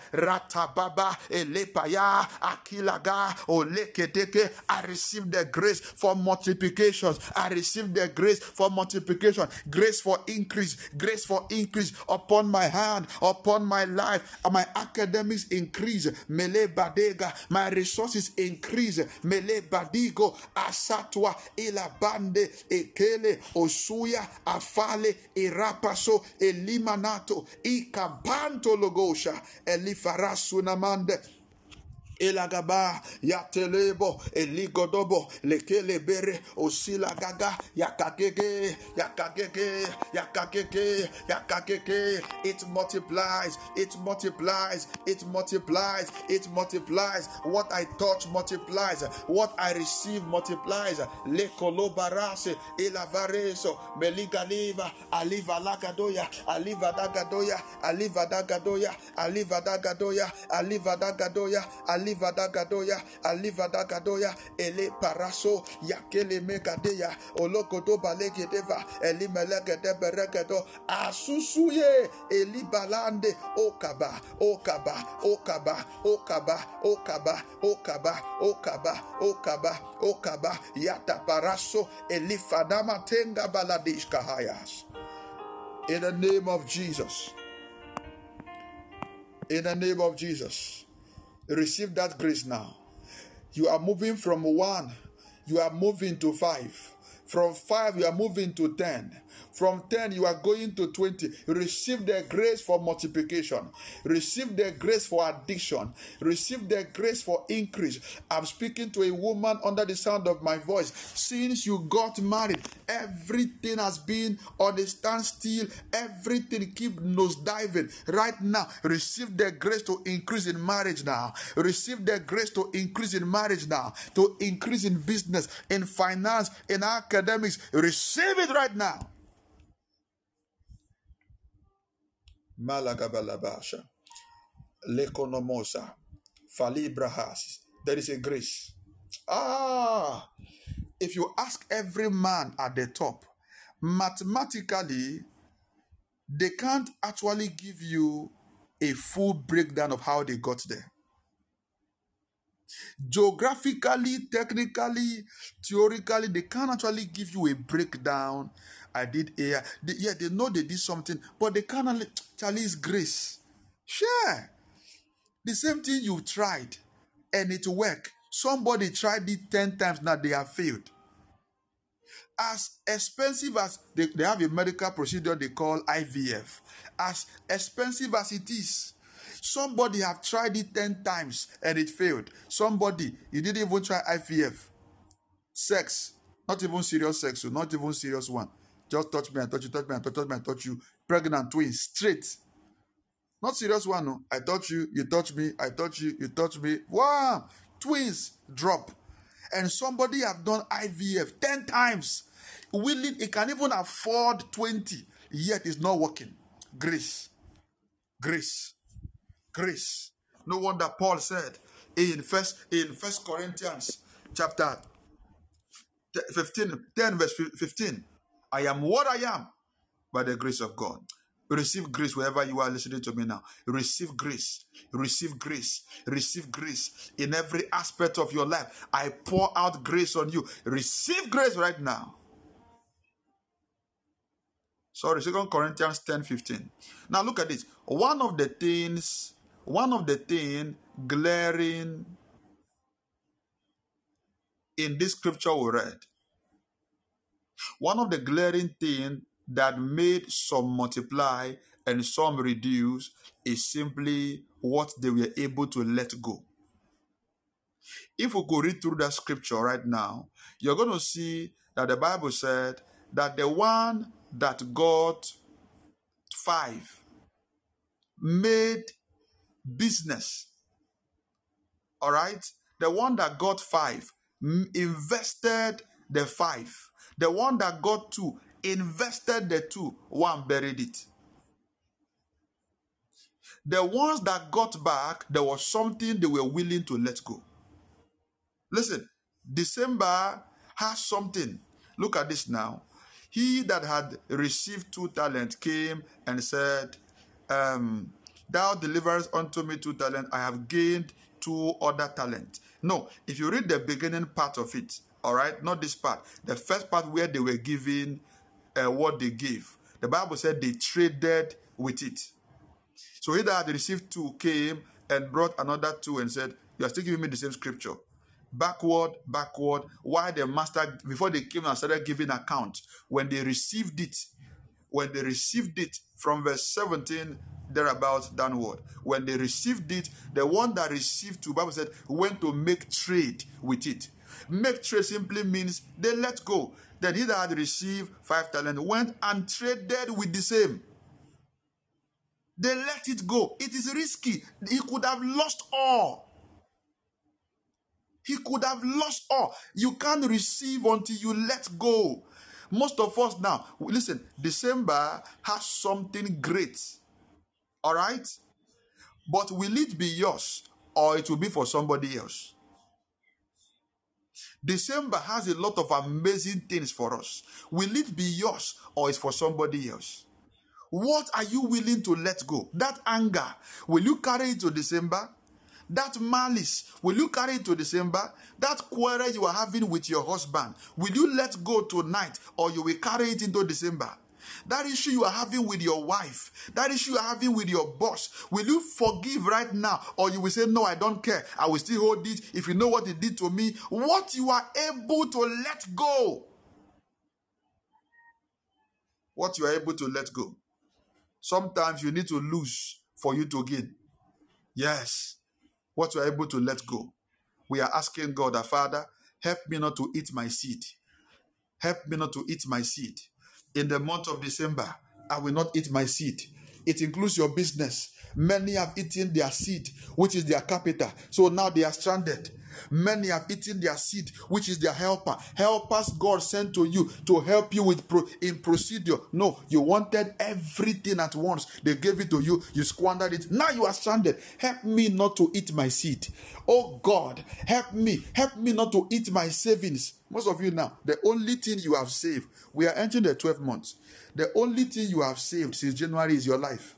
ratababa, elepaya, akilaga, olekedeke. I receive the grace for multiplications. I receive the grace for multiplication, grace for increase, grace for increase upon my hand, upon my life. My academics increase. Mele badega, my resources increase. Mele badigo, asatwa, ilabande, ekele, osuya, afale, irapaso, elimanato, ikabanto logosha, Sunamande. Elagaba, Yatelebo, Eligodobo, Lekelebere, Osilagaga, Yakakeke, Yakakeke, Yakakeke, Yakakeke. It multiplies, it multiplies, it multiplies, it multiplies. What I touch multiplies, what I receive multiplies. Lekolobarase, Elavareso, Meligaliva, Aliva Lagadoya, Aliva Dagadoya, Aliva Dagadoya, Aliva Dagadoya, Aliva Dagadoya, Aliva Alivadagadoya, Alivadagadoya, Ele Paraso, Yakele Beregedo, Asusuye, Okaba, Okaba, Okaba, Okaba, Okaba, Okaba, Okaba, Okaba, Okaba, Yata Paraso, Tenga. In the name of Jesus. In the name of Jesus. Receive that grace now. You are moving from one, you are moving to five. From five, you are moving to 10. From 10, you are going to 20. Receive the grace for multiplication. Receive the grace for addiction. Receive the grace for increase. I'm speaking to a woman under the sound of my voice. Since you got married, everything has been on a standstill. Everything keep nose diving. Right now, receive the grace to increase in marriage now. Receive the grace to increase in marriage now. To increase in business, in finance, in academics. Receive it right now. Malagabalabasha. Lekonomosa. Falibrahas. There is a grace. Ah, if you ask every man at the top, mathematically, they can't actually give you a full breakdown of how they got there. Geographically, technically, theoretically, they can't actually give you a breakdown. I did here. They, yeah, they know they did something, but they can't is grace. Sure. The same thing you tried and it worked. Somebody tried it 10 times, now they have failed. As expensive as they, they have a medical procedure they call IVF, as expensive as it is, Somebody have tried it 10 times and it failed. Somebody, you didn't even try IVF. Sex, not even serious sex, not even serious one. Just touch me, I touch you, touch me, I touch, touch me, I touch you. Pregnant twins, straight. Not serious one, no. I touch you, you touch me, I touch you, you touch me. Wow! Twins drop. And somebody have done IVF 10 times. Willing, he can even afford 20, yet it's not working. Grace. Grace. Grace. No wonder Paul said in first in First Corinthians chapter 15, 10 verse 15, I am what I am by the grace of God. Receive grace wherever you are listening to me now. Receive grace. Receive grace. Receive grace in every aspect of your life. I pour out grace on you. Receive grace right now. Sorry, Second Corinthians 10 15. Now look at this. One of the things, one of the thing glaring in this scripture we read, one of the glaring things that made some multiply and some reduce is simply what they were able to let go. If we could read through that scripture right now, you're going to see that the Bible said that the one that got five made business. All right? The one that got five invested the five. The one that got two invested the two, one buried it. The ones that got back, there was something they were willing to let go. Listen, December has something. Look at this now. He that had received two talents came and said, um, Thou deliverest unto me two talents, I have gained two other talents. No, if you read the beginning part of it, all right, not this part, the first part where they were giving uh, what they gave, the Bible said they traded with it. So he that had received two came and brought another two and said, You are still giving me the same scripture backward, backward. Why the master, before they came and started giving account, when they received it, when they received it from verse 17 thereabouts downward, when they received it, the one that received two, Bible said went to make trade with it. Make trade simply means they let go. Then he that had received five talent went and traded with the same. They let it go. It is risky. He could have lost all. He could have lost all. You can't receive until you let go. Most of us now, listen, December has something great. All right? But will it be yours or it will be for somebody else? December has a lot of amazing things for us. Will it be yours or it's for somebody else? What are you willing to let go? That anger, will you carry it to December? That malice, will you carry it to December? That quarrel you are having with your husband, will you let go tonight or you will carry it into December? That issue you are having with your wife, that issue you are having with your boss, will you forgive right now? Or you will say, No, I don't care. I will still hold it if you know what it did to me. What you are able to let go. What you are able to let go. Sometimes you need to lose for you to gain. Yes what you are able to let go. We are asking God, our Father, help me not to eat my seed. Help me not to eat my seed. In the month of December, I will not eat my seed. It includes your business. Many have eaten their seed, which is their capital. So now they are stranded. Many have eaten their seed, which is their helper. Helpers God sent to you to help you with pro- in procedure. No, you wanted everything at once. They gave it to you. You squandered it. Now you are stranded. Help me not to eat my seed. Oh God, help me. Help me not to eat my savings. Most of you now, the only thing you have saved, we are entering the 12 months. The only thing you have saved since January is your life.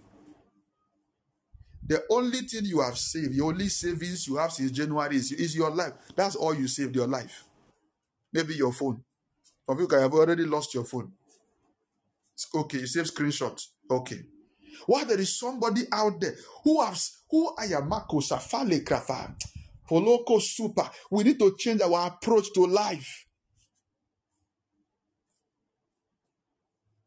The only thing you have saved, the only savings you have since January is, is your life. That's all you saved your life. Maybe your phone. Some people have already lost your phone. Okay, you save screenshots. Okay. Why there is somebody out there who has who I am Marco Safale Krafa local super. We need to change our approach to life.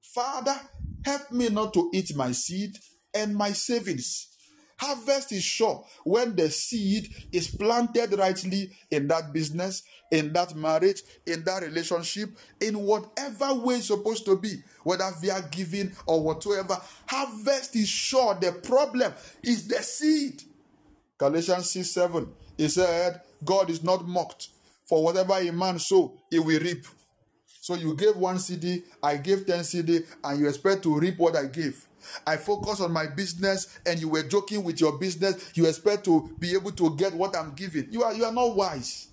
Father, help me not to eat my seed and my savings. Harvest is sure when the seed is planted rightly in that business, in that marriage, in that relationship, in whatever way it's supposed to be, whether via giving or whatsoever. Harvest is sure. The problem is the seed. Galatians 6 7. He said, God is not mocked. For whatever a man sow, he will reap. So you gave one cedi, I gave 10 cedi, and you expect to reap what I gave. I focus on my business and you were joking with your business, you expect to be able to get what I'm giving. You are you are not wise.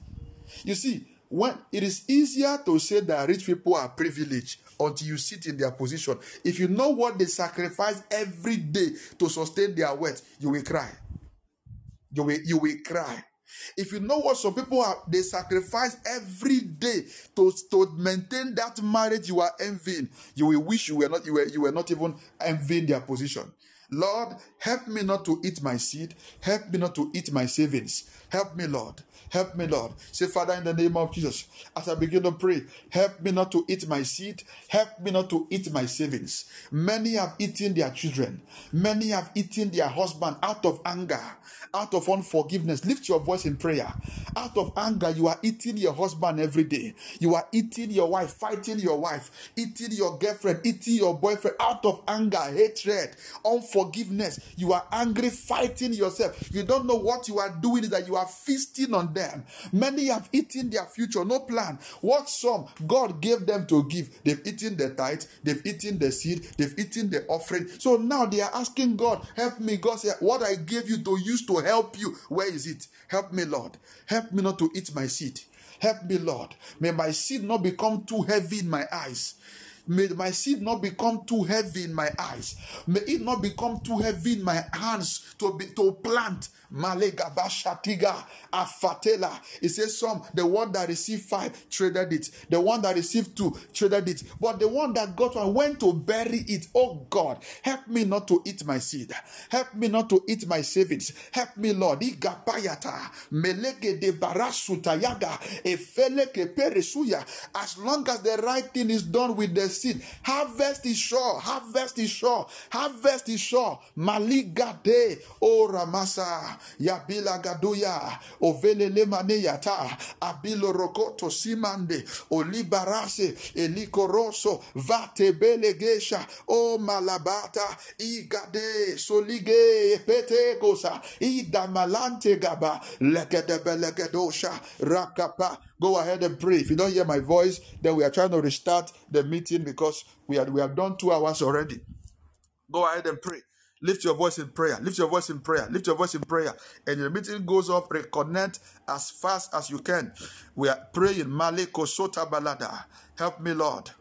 You see, when it is easier to say that rich people are privileged until you sit in their position. If you know what they sacrifice every day to sustain their wealth, you will cry. You will, you will cry. If you know what some people are, they sacrifice every day to, to maintain that marriage you are envying. You will wish you were not you were you were not even envying their position. Lord, help me not to eat my seed. Help me not to eat my savings. Help me, Lord. Help me, Lord. Say, Father, in the name of Jesus, as I begin to pray, help me not to eat my seed. Help me not to eat my savings. Many have eaten their children. Many have eaten their husband out of anger, out of unforgiveness. Lift your voice in prayer. Out of anger, you are eating your husband every day. You are eating your wife, fighting your wife, eating your girlfriend, eating your boyfriend. Out of anger, hatred, unforgiveness. You are angry, fighting yourself. You don't know what you are doing that you are feasting on them. Many have eaten their future, no plan. What some God gave them to give, they've eaten the tithe, they've eaten the seed, they've eaten the offering. So now they are asking God, help me. God said, What I gave you to use to help you, where is it? Help me, Lord. Help me not to eat my seed. Help me, Lord. May my seed not become too heavy in my eyes. May my seed not become too heavy in my eyes. May it not become too heavy in my hands to be to plant. Malegaba shatiga afatela. It says some the one that received five traded it, the one that received two traded it, but the one that got one went to bury it. Oh God, help me not to eat my seed. Help me not to eat my savings. Help me, Lord. Igapayata melege de barasutayaga efeleke peresuya. As long as the right thing is done with the seed, harvest is sure. Harvest is sure. Harvest is sure. Maligade o ramasa yabila gaduya. Ovelele maneyata abilo rokoto simande. Olibarase elikoroso vatebelegesha o malabata. Igade solige petegosa idamalante gaba. Legedebelegadosha rakapa Go ahead and pray. If you don't hear my voice, then we are trying to restart the meeting because we had we have done two hours already. Go ahead and pray. Lift your voice in prayer. Lift your voice in prayer. Lift your voice in prayer. And the meeting goes off. Reconnect as fast as you can. We are praying. Maleko Balada. Help me, Lord.